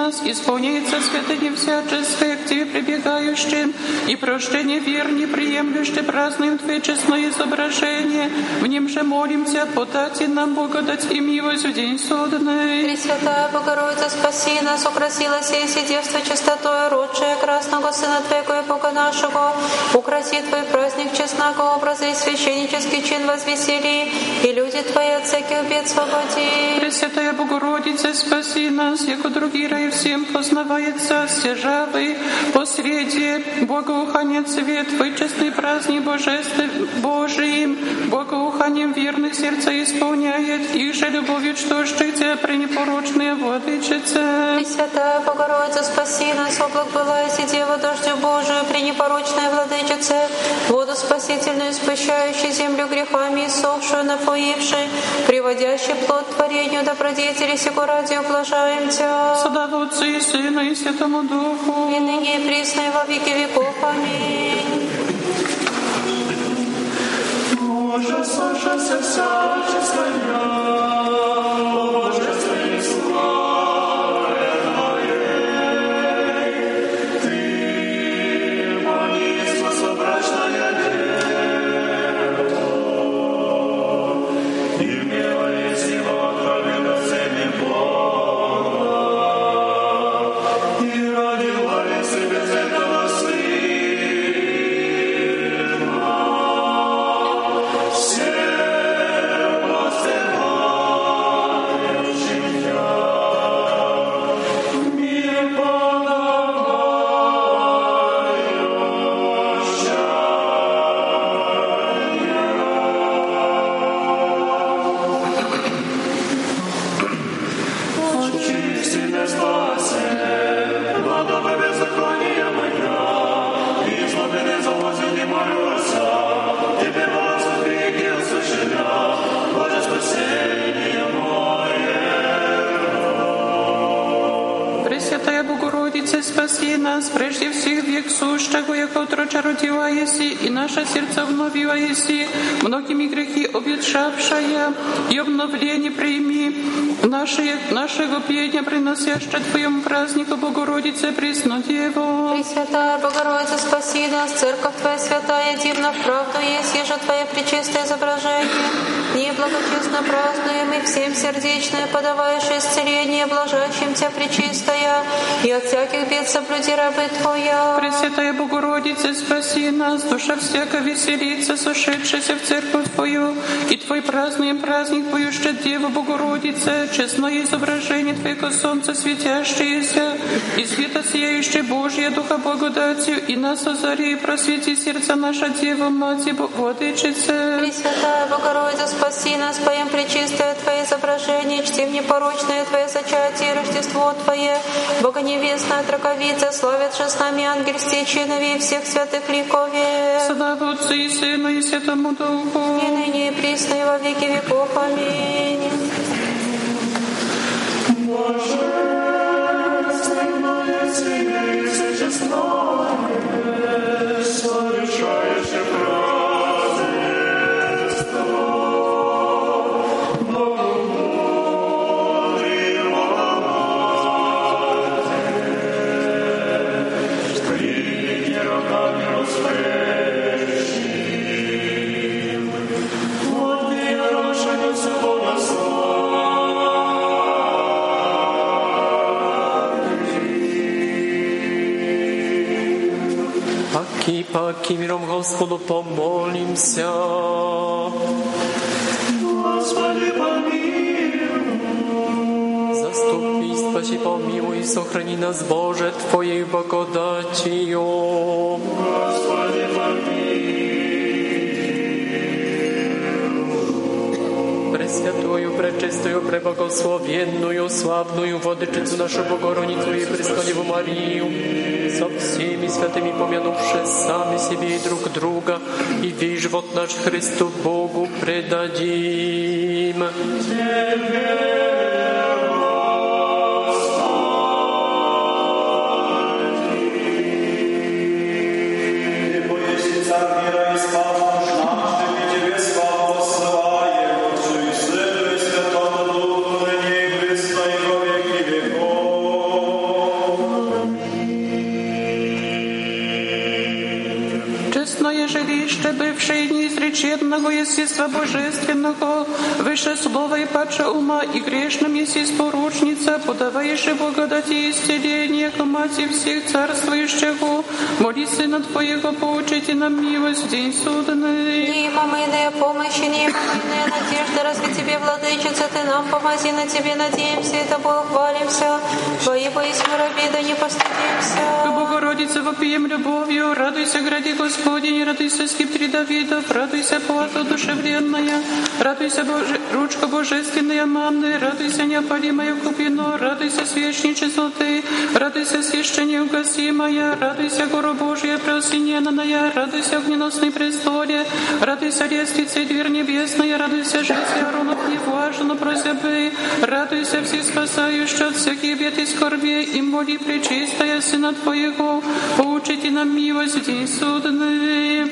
нас, исполняется святыня всяческая к Тебе прибегающим, и прощение верни, приемлющие празднуем Твое честное изображение. В нем же молимся, подати нам благодать и милость в день судный. Пресвятая Богородица, спаси нас, украсила сей девство чистотой, родшая красного Сына Твоего и Бога нашего, украси Твой праздник честного образа и священнический чин возвесели, и люди Твои от всяких бед свободи. Пресвятая Богородица, спаси нас, яко другие рай всем познавается стяжавый, посреди благоухания цвет, Твой честный праздник Божеств Божиим, благоуханием верных сердца исполняет, и же любовью чтожчих Тебя пренепорочная владычица. Пресвятая Богородица, спаси нас, облак была и Дева дождю Божию, пренепорочная владычица, воду спасительную, спущающую землю грехами, иссохшую, напоившей, приводящий плод творению добродетели сего ради ублажаем Тебя. Отцу и Сыну и Святому Духу. И ныне и присно и во веки веков. Аминь. Боже, слушайся всяческая, Богородица, спаси нас, прежде всех век сущего, яко отроча родила еси, и наше сердце обновила еси, многими грехи обветшавшая, и обновление прими, наши, нашего пения, приносящее Твоему празднику Богородице, Преснодеву. Пресвятая Богородица, спаси нас, Церковь Твоя святая, дивна в правду есть, еже Твое пречистое изображение. Не празднуем и всем сердечное, подаваешь исцеление, блажащим Тебя пречистая, и от всяких бед соблюди рабы Твоя. Пресвятая Богородица, спаси нас, душа всяко веселится, сошедшаяся в церковь Твою, и Твой празднуем праздник что Дева Богородица, честное изображение Твоего солнца светящееся, и света сияющее Божье Духа благодатью, и нас озари и просвети сердца наша Дева, Мать и Владычица. Пресвятая Богородица, спаси нас, поем пречистое Твое изображение, чтим непорочное Твое зачатие и Рождество Твое, Богоневестная Траковица, славят же с нами ангель стечинови всех святых ликове. Слава Отцу и Сыну и Святому Духу. И ныне и присно и во веки веков. Аминь. Божественное Тебе Паки, паки, миром Господу помолимся. Господи, помилуй. Заступи, спаси, помилуй, сохрани нас, Боже, Твоей благодатью. Господи, Пресвятую, пречистую, преблагословенную, славную Владычицу нашу Богородицу и Престолеву Марию, со всеми святыми помянувши сами себе и друг друга, и весь живот наш Христу Богу предадим. Тебе, смиренного естества божественного, выше слова и паче ума, и грешным есть поручница, подаваешь благодати и исцеление к мати всех царствующего. Моли Сына Твоего, поучите нам милость в день судный. Неимомыная помощь, неимомыная надежда, разве Тебе, Владычица, Ты нам помози, на Тебе надеемся, и Тобой хвалимся. Твои мы раби, да не постыдимся. К Богородице вопием любовью, радуйся, гради Господень, радуйся, скиптри Давидов, радуйся, плата душевленная, радуйся, Боже, ручка божественная манны, радуйся, неопалимое купино, радуйся, свечничество Ты, радуйся, священие угасимая, радуйся, гору Божья преосененная, радуйся, огненосный престоле, радуйся, лестнице, дверь небесная, радуйся, житие Аронов про себе. радуйся, все спасающие от всяких бед и скорбей, и моли пречистая Сына Твоего, поучите нам милость день день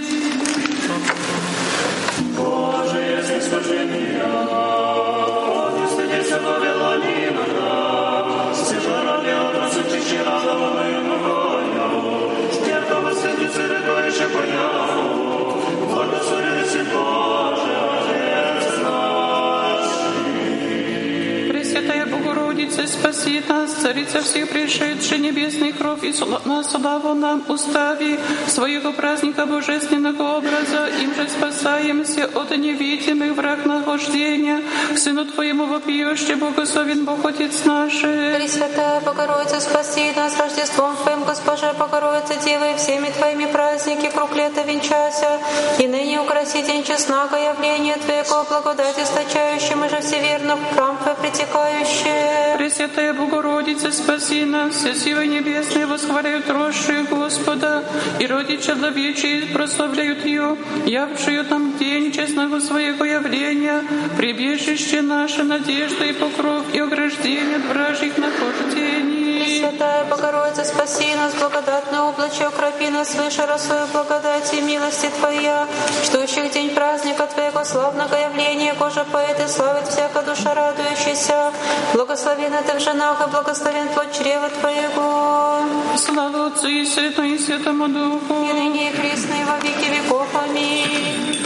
Богородица, спаси нас, Царица всех пришедших небесный кровь и на славу нам устави своего праздника божественного образа, им же спасаемся от невидимых враг нахождения, к Сыну Твоему вопиюще, благословен Бог Отец наш. Пресвятая Богородица, спаси нас Рождеством Твоим, Госпожа Богородица, Девой, всеми Твоими праздники, круг лета венчася, и ныне украси день честнака явления Твоего, благодать источающим, и же всеверно в храм Твой притекающие. Пресвятая Богородица, спаси нас, все силы небесные восхваляют росшие Господа, и роди человечьи прославляют ее, явшую нам день честного своего явления, прибежище наше, надежда и покров, и ограждение от вражьих нахождений. Пресвятая Богородица, спаси нас, благодатное облаче, укропи нас свыше росою благодати и милости Твоя, ждущих день праздника Твоего славного явления, кожа поэты славит всяко душа радующаяся. Благословена Ты в женах, и благословен плод чрева Твоего. Слава Отцу и Сыну и Святому Духу. И ныне и присно, и во веки веков. Аминь.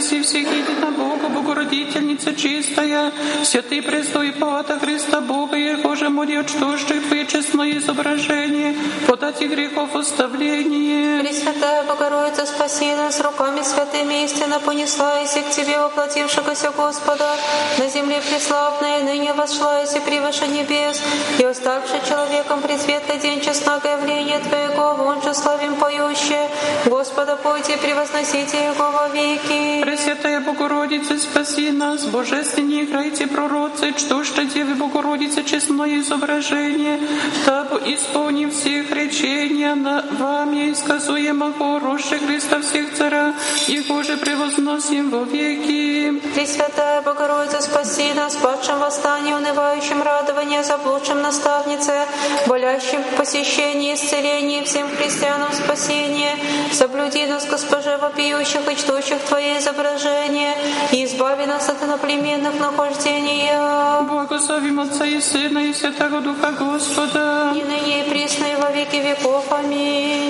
Еси всех едина Бога, Богородительница чистая, Святый Престой и Палата Христа Бога, Боже, моли отчтущих Твое честное изображение, подати грехов оставление. Пресвятая Богородица, спаси нас руками святыми истинно понесла, и к Тебе воплотившегося Господа, на земле преславная, ныне вошла, и превыше небес, и оставший человеком пресветлый день честного явления Твоего, вон же славим поющие, Господа пойте, превозносите Его во веки. Пресвятая Богородица, спаси нас, божественные играйте пророцы, что что Девы Богородицы честное изображение, табу исполнив всех речения на вами сказуемого Роше Христа всех цара, Его же превозносим во веки. Пресвятая Богородица, спаси нас, падшим восстании, унывающим радование, заблудшим наставнице, болящим в посещении, исцелении, всем христианам спасение. Соблюди нас, Госпоже, вопиющих и чтущих Твои изображения, и избави нас от иноплеменных нахождений. Благословим Отца и Сына и Святого Духа Господа. И ныне и присно и во веки веков. Аминь.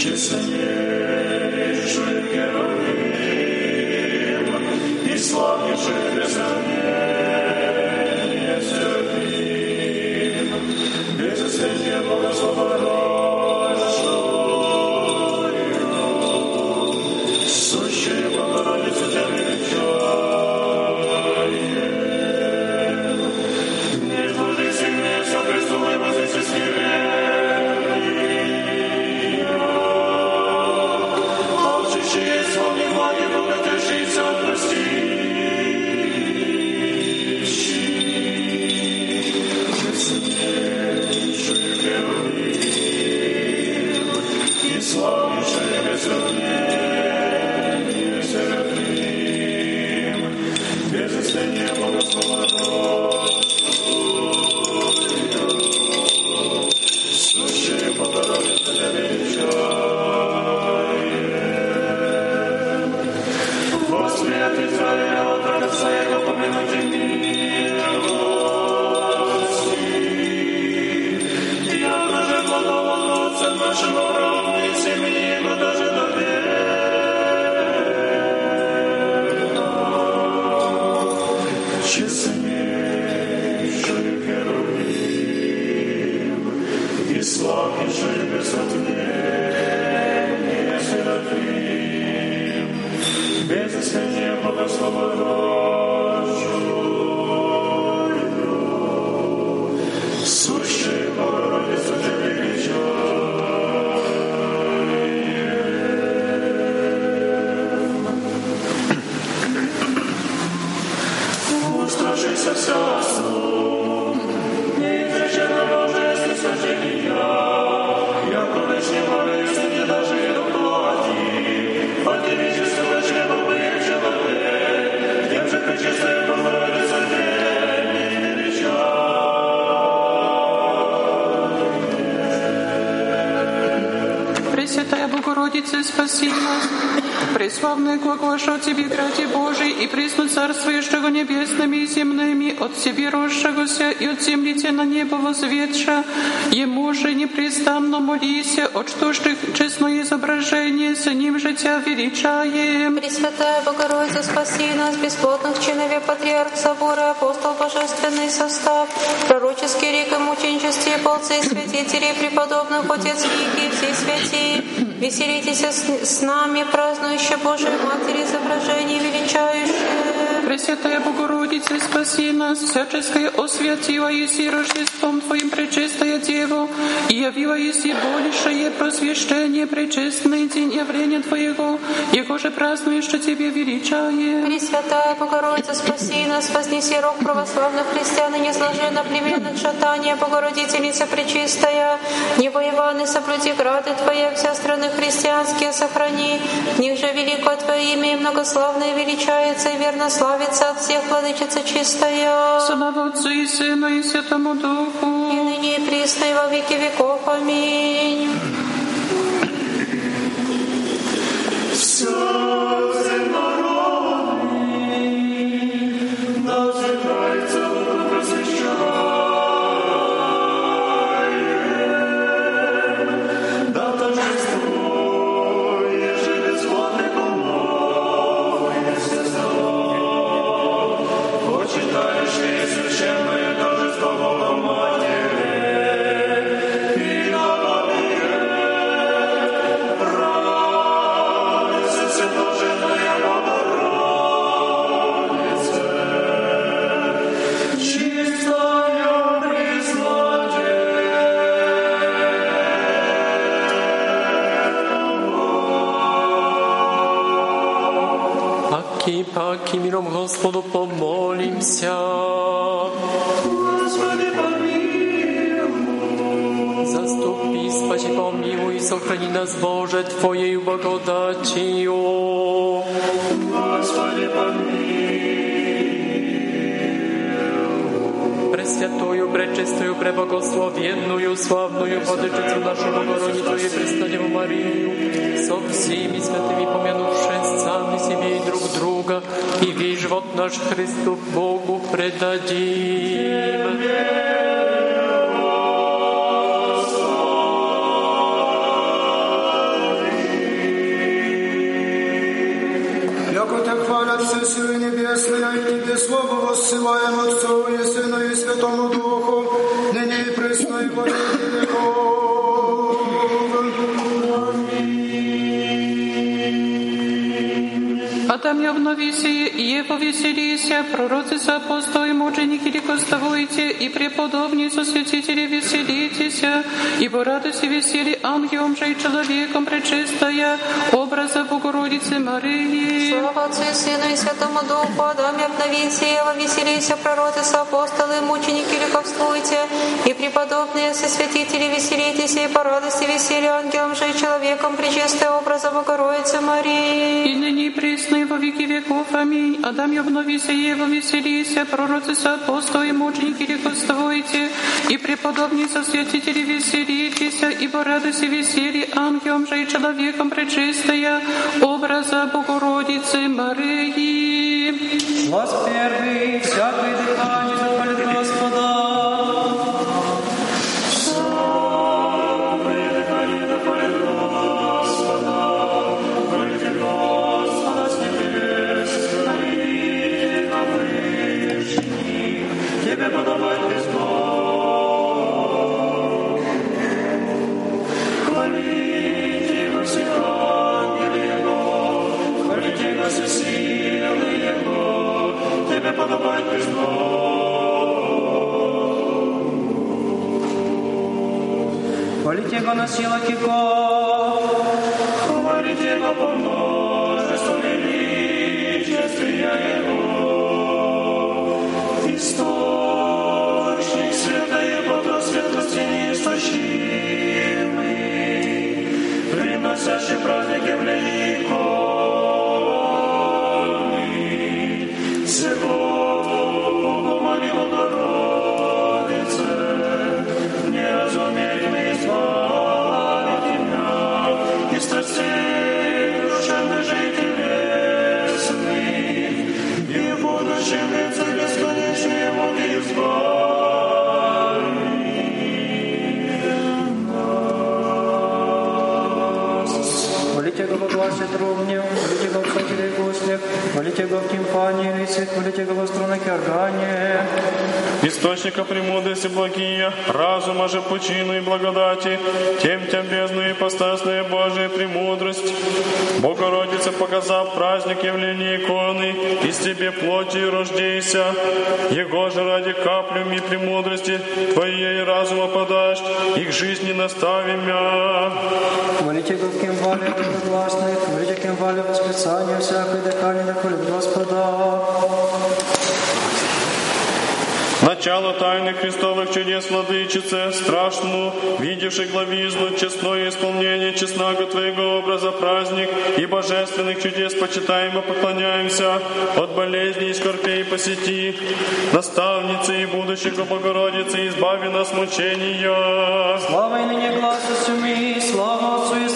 Пресвятая Богородица, Преславное глагоша Тебе, граде Божий, и пресно царствующего небесными и земными, от Тебе росшегося и от земли Те на небо возведша, Ему же непрестанно молися, от что ж честное изображение, с ним же Тя величаем. Пресвятая Богородица, спаси нас, бесплотных чинове Патриарх Собора, Апостол Божественный состав, пророческий рек и мученичестве, полцы святителей, преподобных Отец Великий, и все святые, веселитесь с, нами, празднующие Божию Матери, изображение величающее. Пресвятая Богородица, спаси нас, всяческое освятила еси Рождеством Твоим Пречистая Дева, и явила еси большее просвещение Пречестный день явления Твоего, Его же празднуешь, Тебе величаем. Пресвятая Богородица, спаси нас, вознеси рог православных христиан и не сложи на племенных шатания, Богородительница Пречистая, Небо Иваны, соблюди грады Твои, вся страны христианские сохрани, в них же велико Твое имя и многославное величается и верно славится от всех, Владычица чистая. Слава Отцу и Сыну и Святому Духу. И ныне и присно и во веки веков. Аминь. Веселися, пророцы, апостолы, рекоставуйте, и преподобные со святители веселитесь, ибо радость и веселье ангелом же и человеком пречистая, образа Богородицы Марии. Слава Отцу и Сыну и Святому Духу, Адаме обновите, Ева веселися, пророки, апостолы, мученики, ликовствуйте, и преподобные со святители веселитесь, и по радости веселья ангелом же и человеком причистая образа Богородицы Марии. И ныне пресно и во веки веков. Аминь. Адам обновися, Ева веселися, пророцы, апостолы и мученики рекоствуйте, и преподобные со святители веселитесь, ибо радость и веселье ангелом же и человеком пречистая, образа Богородицы Марии. Глаз первый, всякое дыхание Хвалите Его на 20 ровнів сотеле и гуслях, молите го в тимпане и лицах, молите го в струнах и органе. Источника премудрости благие, разума же пучину и благодати, тем тем бездну и постасная Божия премудрость. Богородица, показав праздник явления иконы, из тебе плотью рождейся, Его же ради каплями премудрости Твоей разума подашь, и к жизни наставим мя. Молите го в кимвале благогласных, молите кимвале восклицания всякой дыхания на хвалит Господа. Начало тайны Христовых чудес, Владычице, страшному, видевший главизну, честное исполнение честного Твоего образа праздник и божественных чудес почитаем и поклоняемся, от болезней и скорбей посети, наставницы и будущего Богородицы, избави нас мучения. Слава и ныне глазу семи, слава Отцу и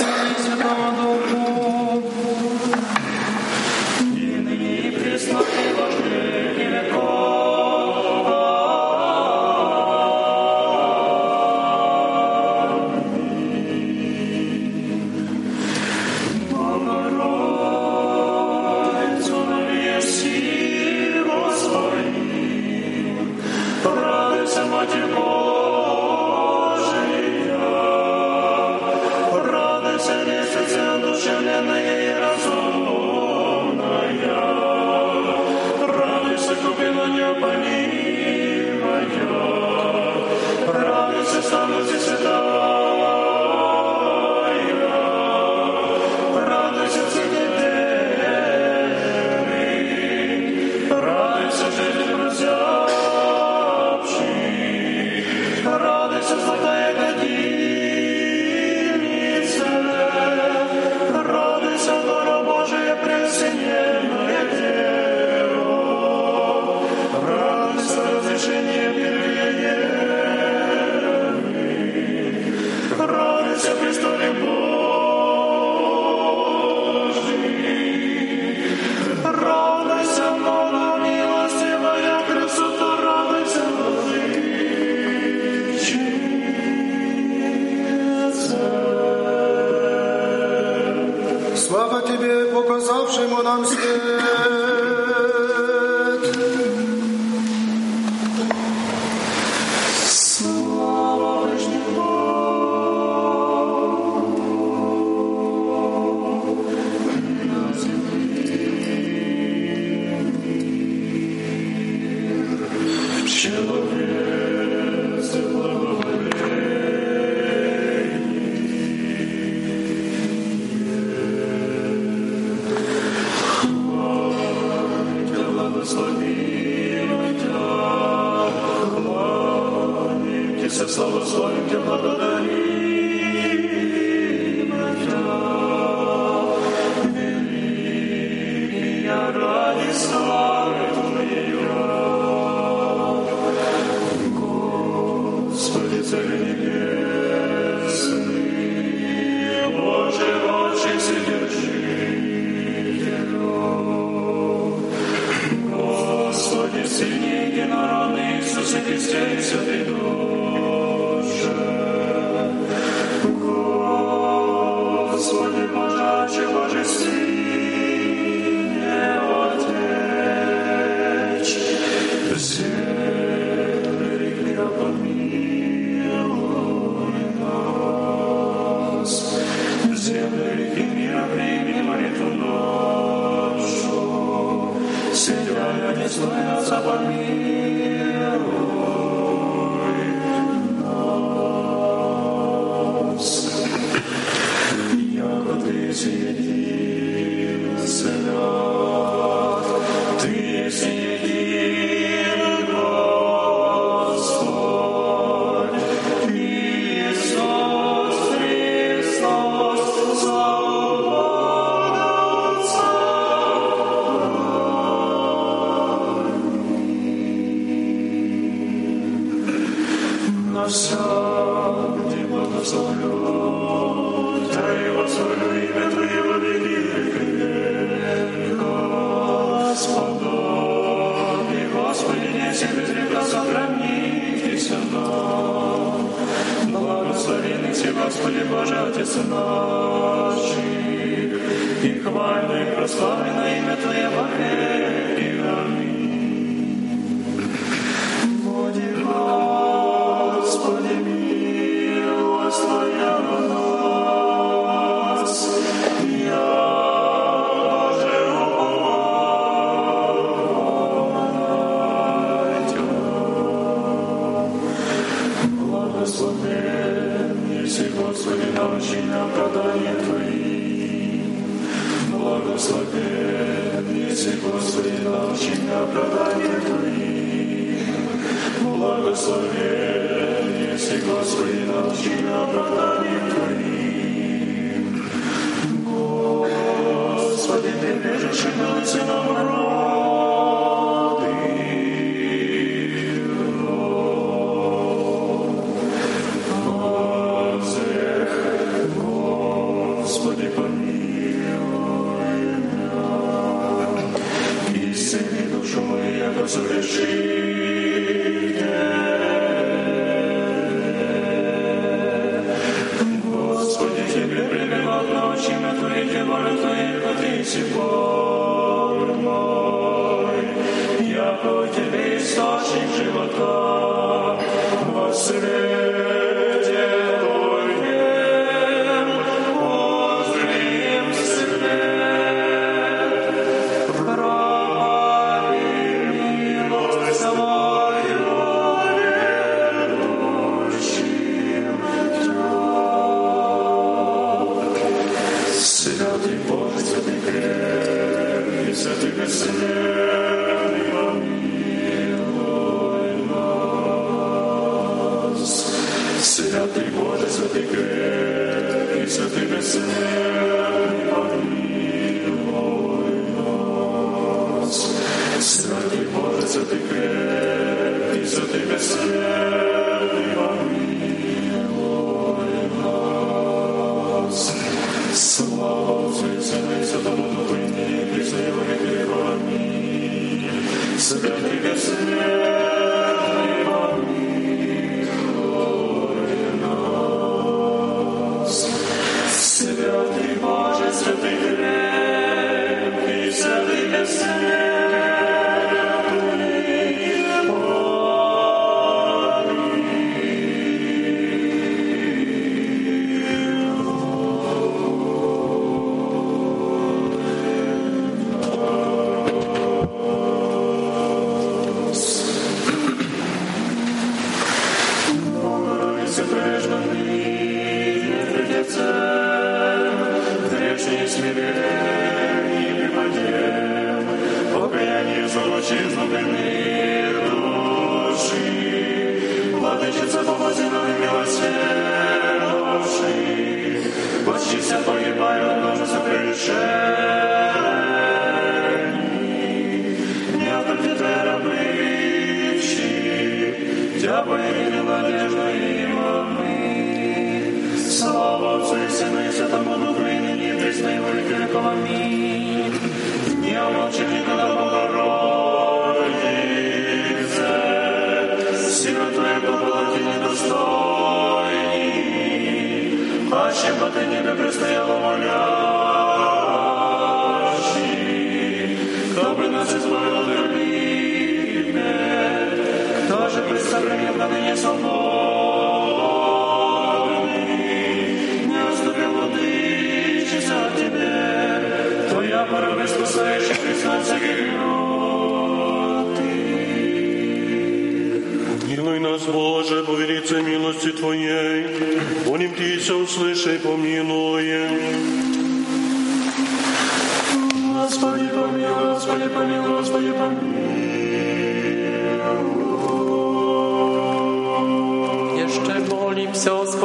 Иисусе нас, Боже, по милости Твоей, молим Тися, услышай, помилуй. Господи, помилуй, Господи, помилуй, Господи, помилуй.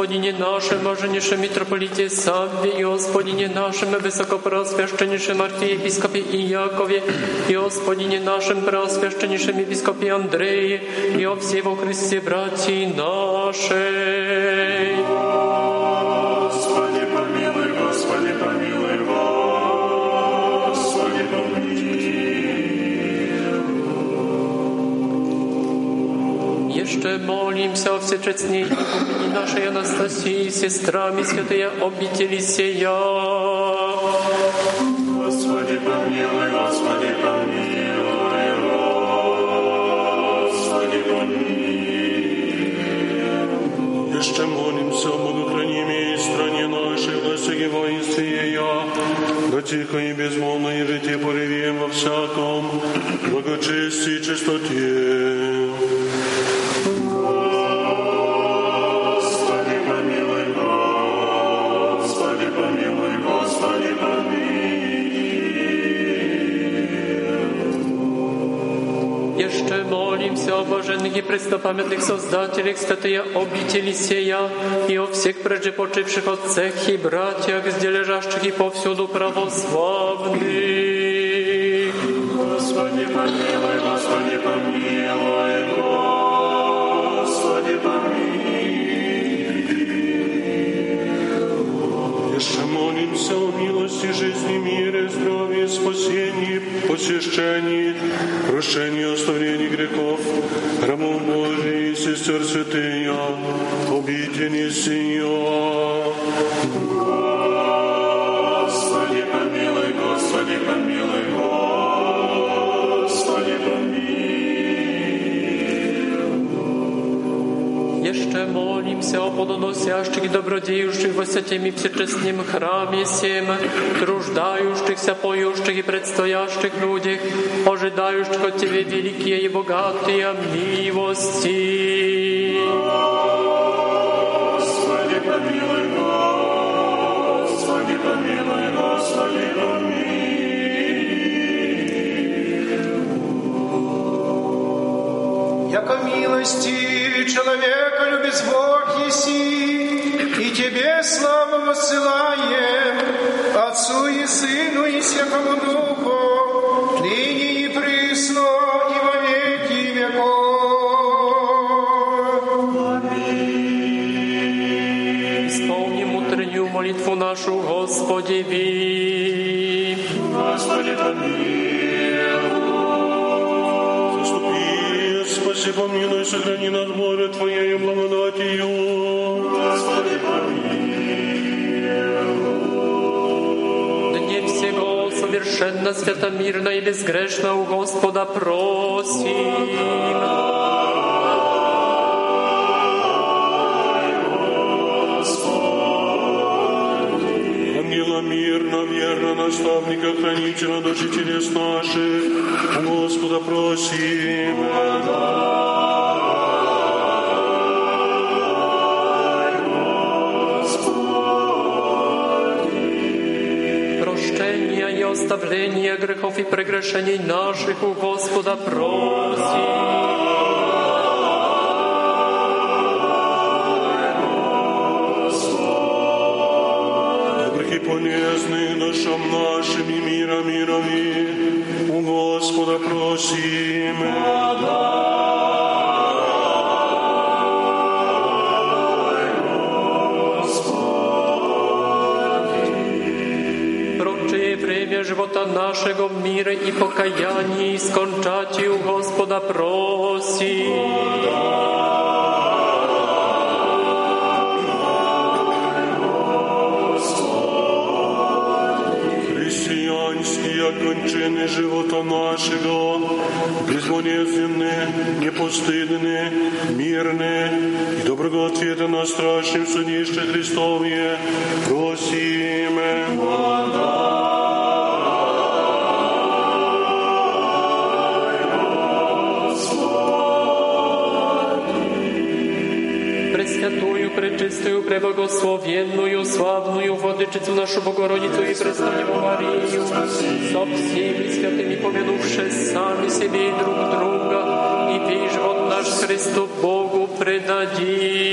Господине нашем, оженейше митрополите Савве, и Господине нашем, высокопросвященнейшем архиепископе Иакове, и Господине нашем, преосвященнейшем епископе Андрее, и о все во Христе, братья наши. еще молимся о всечестней Игумени нашей Анастасии, сестрами святые обители сия. Господи, помилуй, Господи, помилуй, Господи, помилуй. Еще молимся об удохранении и стране нашей, на сей воинстве я, да тихо и безмолвно и житие поревем во всяком благочестии и чистоте. О блаженных и преснопамятных создателях святые обители сея и о всех прежепочивших отцах и братьях, где лежащих и повсюду православных. Господи, помилуй, Господи, помилуй, молимся о милости, жизни, мире, здравии, спасении, посещении, прощении, оставлении грехов, храмов Божий, сестер святые, обители сия. Молимся о плодоносящих и добродеющих во святем и всечестном храме всем, труждающихся, поющих и предстоящих людях, ожидающих от Тебе великие и богатые милости. Господи, помилуй, Господи, помилуй, Господи, помилуй. Яко милости человека любит Бог еси, и Тебе славу воссылаем, Отцу и Сыну и Святому Духу, спаси, помилуй, сохрани нас, Боже, Твоею благодатью. Господи, Дне всего совершенно, святомирно и безгрешно у Господа просим. Ангела мирно, верно, наставника, хранителя души телес наших, у Господа просим. Прощения оставления грехов и прегрешений наших у Господа просим. Полезных душам нашим и мире и покаянии скончать у Господа просим. Христианские кончины живота нашего, безболезненные, непостыдные, пречистую, преблагословенную, славную Владычицу нашу Богородицу и Преснодеву Марию, со всеми святыми помянувши сами себе и друг друга, и весь живот наш Христу Богу предадим.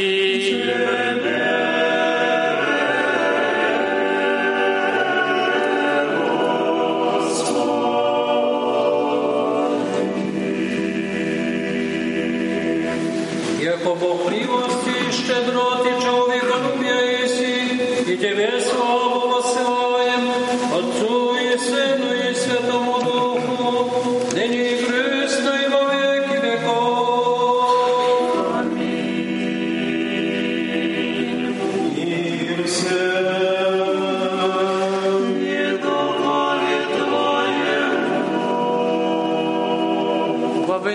Яко по привости щедроти человеколюбия еси, и Тебе славу посылаем, Отцу и Сыну и Святому Духу, ныне и Христу и во веки веков. Аминь. И все.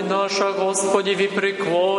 Наша Господи, ви приклон.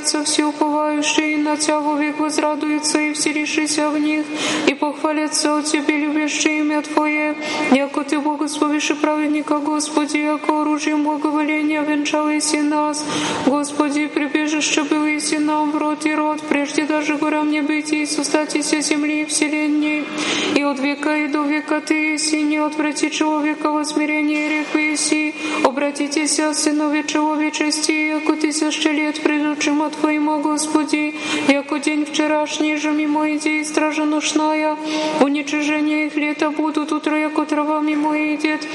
бояться всі уповающие, і на цього віку зрадуються, і всі рішися в них, і похваляться у Тебе, любящие ім'я Твоє, яко Ти, благословишь праведника, Господи, яко оружием благоволения венчалися нас, Господи, прибежище билися нам в рот и рот, прежде даже горам не быть, и сустатися земли и вселенной, и от века и до века Ты, си, не отврати человека во смирение реки, си, обратитесь, сынове человечести, страшнее же мимо идей стража нужная, уничижение их лето будут, утро, яко трава мимо идет,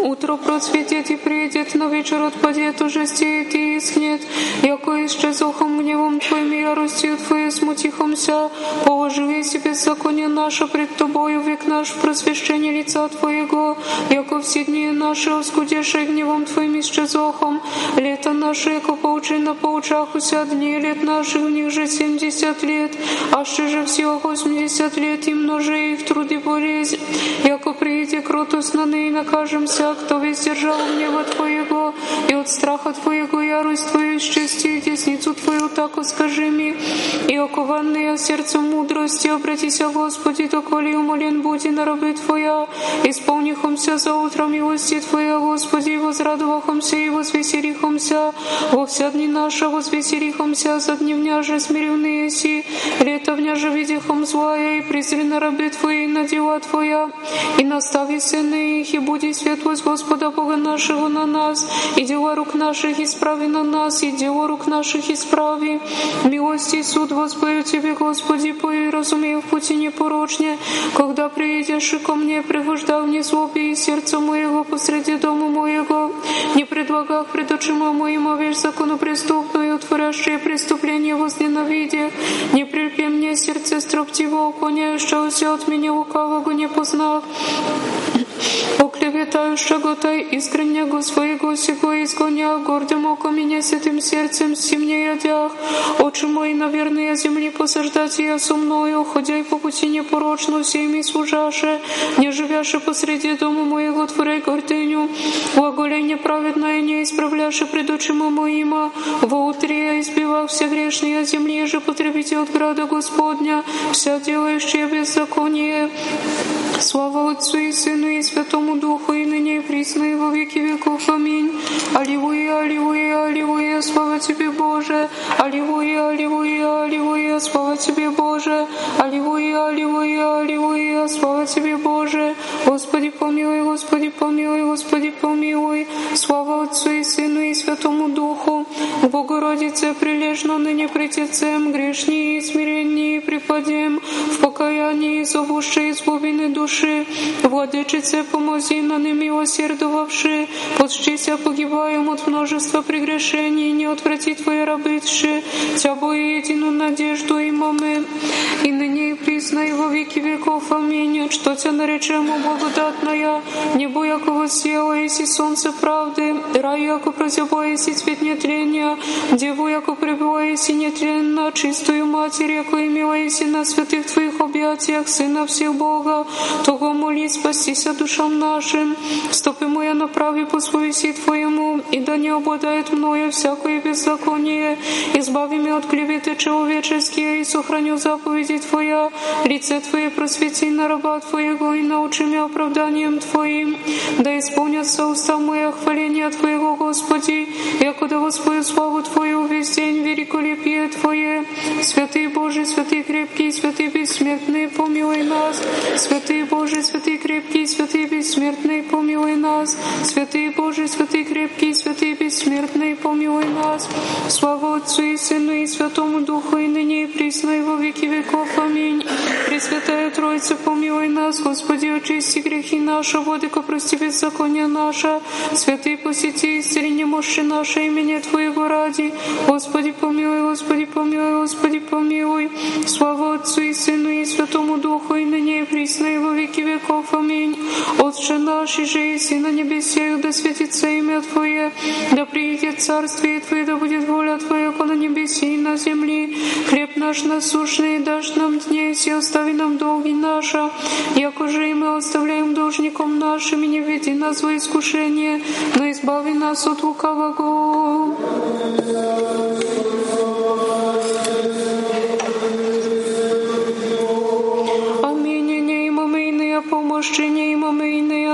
утро процветет и приедет, но вечер отпадет, уже стеет и искнет, яко исчезохом гневом Твоим яростью Твоей смутихомся, положи себе законе наше пред Тобою, век наш в просвещении лица Твоего, яко все дни наши оскудеши гневом Твоим исчезохом, лет летов наших, яко поучено по очах уся дни лет наших, в них же семьдесят лет, а ще же всього восемьдесят лет и множе и в труды порезь. Яко приедет кротость на ней накажемся, кто весь держал гнева Твоего, и от страха Твоего ярость Твою счастье и десницу Твою так скажи ми. И окованные сердцем мудрости обратися, Господи, доколе умолен буди на рабы Твоя, исполнихомся за утро милости Твоя, Господи, возрадовахомся и возвеселихомся, во вся дни наша возвеселихомся, за дневня же смиренные си, летовня же видихом злая, и презри на рабы Твои, на дела Твоя, и настави сыны их, и буди светлость Господа Бога нашего на нас, и дела рук наших исправи на нас, и дела рук наших исправи. Милости и суд воспою Тебе, Господи, по и разумею в пути непорочне, когда приедешь и ко мне, пригождав не злобе и сердце моего посреди дома моего, не предлагах пред очима моим вещь закону преступную, творящие преступление возненавидя, не прильпи мне сердце строптиво, уклоняющегося от меня лукавого не познав, Оклеветающего Тай искреннего своего сего изгоня, гордым оком меня святым сердцем симне ядях, очи мои, наверное, земли посаждать я со мною, ходя по пути непорочно, всеми служаше, не живяше посреди дома моего творяй гордыню, глаголение праведное не исправляше пред очима моима, во утре я избивал все грешные земли, же потребите от града Господня, вся делающая беззаконие. Слава Отцу и Сыну и Святому Духу, и ныне и присно, и во веки веков. Аминь. Аллилуйя, аллилуйя, аллилуйя, слава Тебе, Боже. Аллилуйя, аллилуйя, аллилуйя, слава Тебе, Боже. Аллилуйя, аллилуйя, аллилуйя, слава Тебе, Боже. Господи, помилуй, Господи, помилуй, Господи, помилуй. Слава Отцу и Сыну и Святому Духу. Богородице, прилежно ныне притецем, грешни и смиреннее припадем, в покаянии зовуши из глубины души. Владычице, помози на немилосердовавши, подщися погибаем от множества прегрешений, не отврати Твои рабытши, Тя бою единую надежду имаме, и ныне и присно и во веки веков. Аминь. Что Тя наречемо благодатная, небо якого села, еси солнце правды, рай яко прозяба, еси цвет нетления, деву яко пребыла, еси нетленно, чистую Матерь, яко имела, еси на святых Твоих объятиях, Сына всех Бога, того молись, спастися душам нашим. Стопы моя направи по совести Твоему, и да не обладает мною всякое беззаконие. Избави меня от клеветы человеческие, и сохраню заповеди Твоя. Лице Твое просвети на раба Твоего, и научи меня оправданием Твоим. Да исполнятся уста мои хваления Твоего, Господи, якуда воспою славу Твою весь день великолепие Твое. Святый Божий, святый крепкий, святый бессмертный, помилуй нас. Святый Божий, святый крепкий, святый бессмертный, помилуй нас. Святый Божий, святый крепкий, святый бессмертный, помилуй нас. Слава Отцу и Сыну и Святому Духу, и ныне и присно, и во веки веков. Аминь. Пресвятая Троица, помилуй нас, Господи, очисти грехи наши, Владыка, прости беззаконие наше. Святый посети, исцели немощи наше имени Твоего ради. Господи, помилуй, Господи, помилуй, Господи, помилуй. Слава Отцу и Сыну и Святому Духу, и ныне и присно, и во веки веков. Аминь. Отче наш, и еси на небесе, да светится имя Твое, да приедет Царствие Твое, да будет воля Твоя, как на небесе и на земле. Хлеб наш насущный дашь нам днесь, и остави нам долги наши, яко же и мы оставляем должником нашим, и не веди нас во искушение, но избави нас от лукавого. прощення і моми. имаме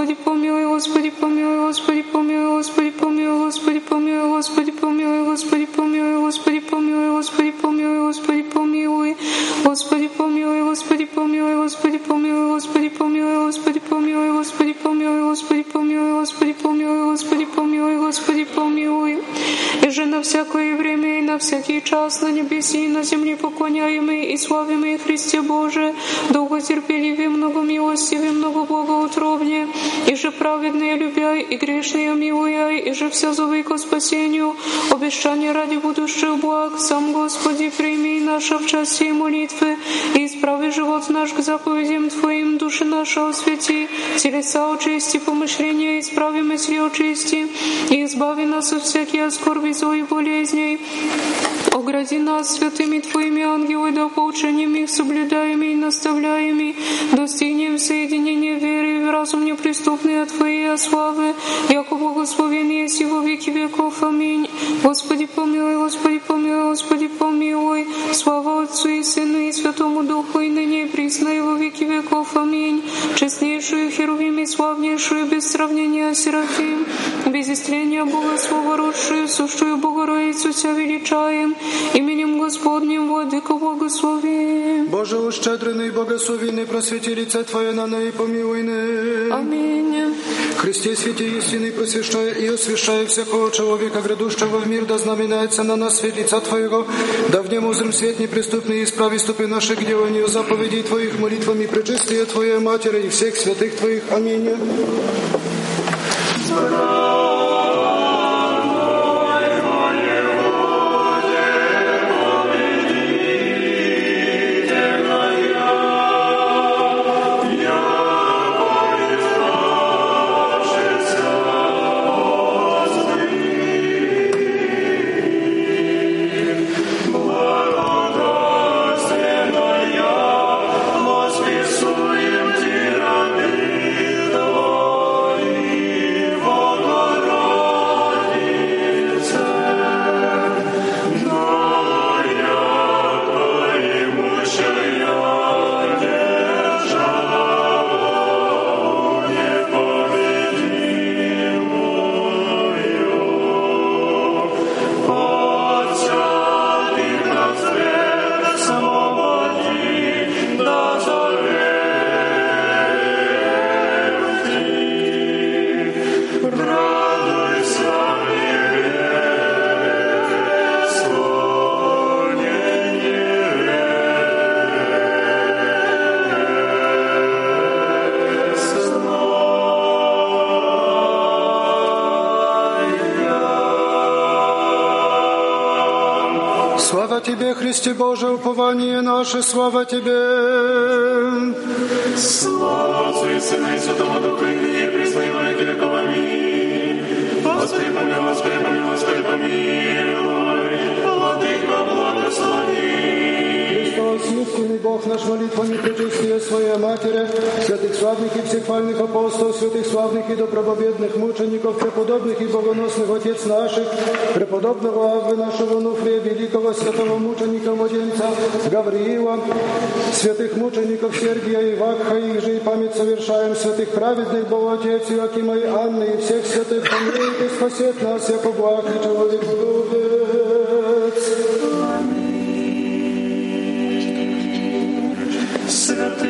Господи, помилуй, Господи, помилуй, Господи, помилуй, Господи, помилуй, Господи, помилуй, Господи, помилуй, Господи, помилуй, Господи, помилуй, Господи, помилуй, Господи, помилуй, Господи, помилуй, Господи, помилуй, Господи, помилуй, Господи, помилуй, Господи, помилуй, Господи, помилуй, Господи, помилуй, Господи, помилуй, Господи, помилуй, Господи, помилуй. И же на всякое время и на всякий час на небесе и на земле поклоняемый и славимый Христе Боже, долготерпеливее, много милостивее, много благоутробнее, и же праведные любя и грешные милуя, и же вся зовы ко спасению, обещание ради будущих благ, сам Господи, прими наше в час сей молитвы, и исправи живот наш к заповедям Твоим, души наша освети, телеса очисти, помышления исправи мысли очисти, и избави нас от всяких скорби, зло и болезней. Огради нас святыми Твоими ангелы, да поучением их соблюдаем и наставляем, достигнем соединения веры в разум неприступный от Твоей славы, яко во Аминь. Господи, помилуй, Господи, помилуй, Господи, помилуй. Слава Отцу и Сыну и Святому Духу, и ныне и присно, и во веки веков. Аминь. Честнейшую Херувим и славнейшую, без сравнения Серафим, без истления Бога Слова родшую, сущую Богородицу Ся величаем, именем Господним Владыка благослови. Боже, ущедренный и благословенный, просвети лице Твое на и помилуй Аминь. Христе, святи истины, просвещая и освящая всякого человека, грядущего в мир, да знаменяется на нас свет лица Твоего, да в нем узрим свет неприступный, исправи ступы наши к деланию заповедей Твоих молитвами, пречистия Твоей Матери и всех святых Твоих. Аминь. Упование наше, слава Тебе. Слава Отцу и Сыну и Святому Духу, Бог наш, молитвами пречистия Своей Матери, святых славных и всехвальных апостолов, святых славных и добробобедных мучеников, преподобных и богоносных Отец наших, преподобного Авы нашего Нуфрия, великого святого мученика младенца Гавриила, святых мучеников Сергия и Вакха, их же и память совершаем, святых праведных Бог Отец Иоакима и Анны, и всех святых помилует и спасет нас, яко благ и человек любец.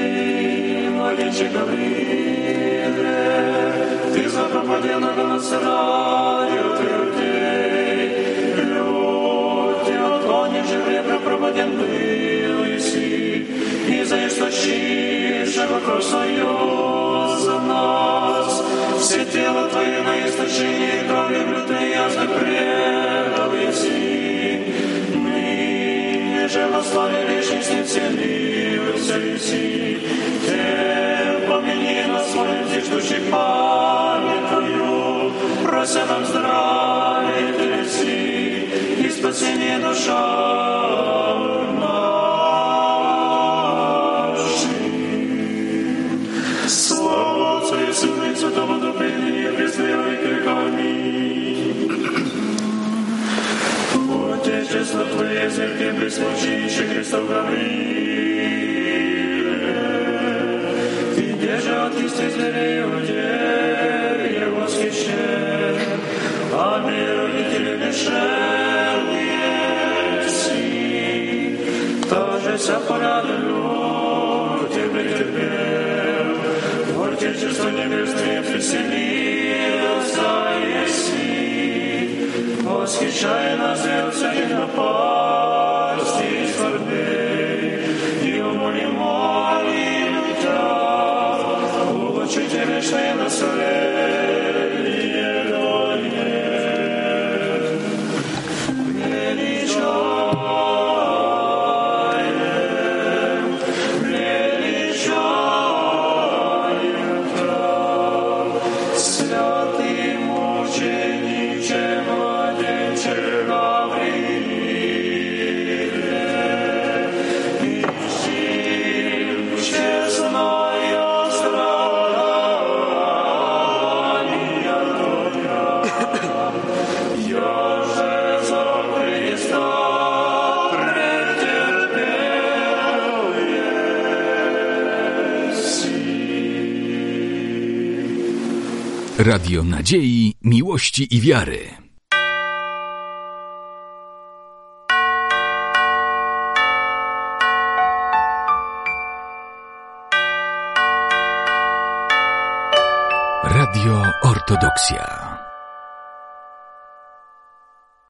Святый младенчик Гаврииле, Ты запропадил на Гоносараю Ты людей, люди, отклонишь время пропаден был Иси, и за источившего кровь за нас. Все тело Твое на источении крови блюдной ясно предал же во славе вечности вселився Иси, Те помяни нас своим ждущих памятою, прося нам здравия Иси, и спасение душам Твоей церкви при случище Христов Гаврииле. Ты держал чистый зверей иудея восхищен, а мир родители мешал еси. Тоже вся порадую тебе терпел, в Отечество небесное веселился восхищая нас сердце на напад. Radio Nadziei, Miłości i Wiary.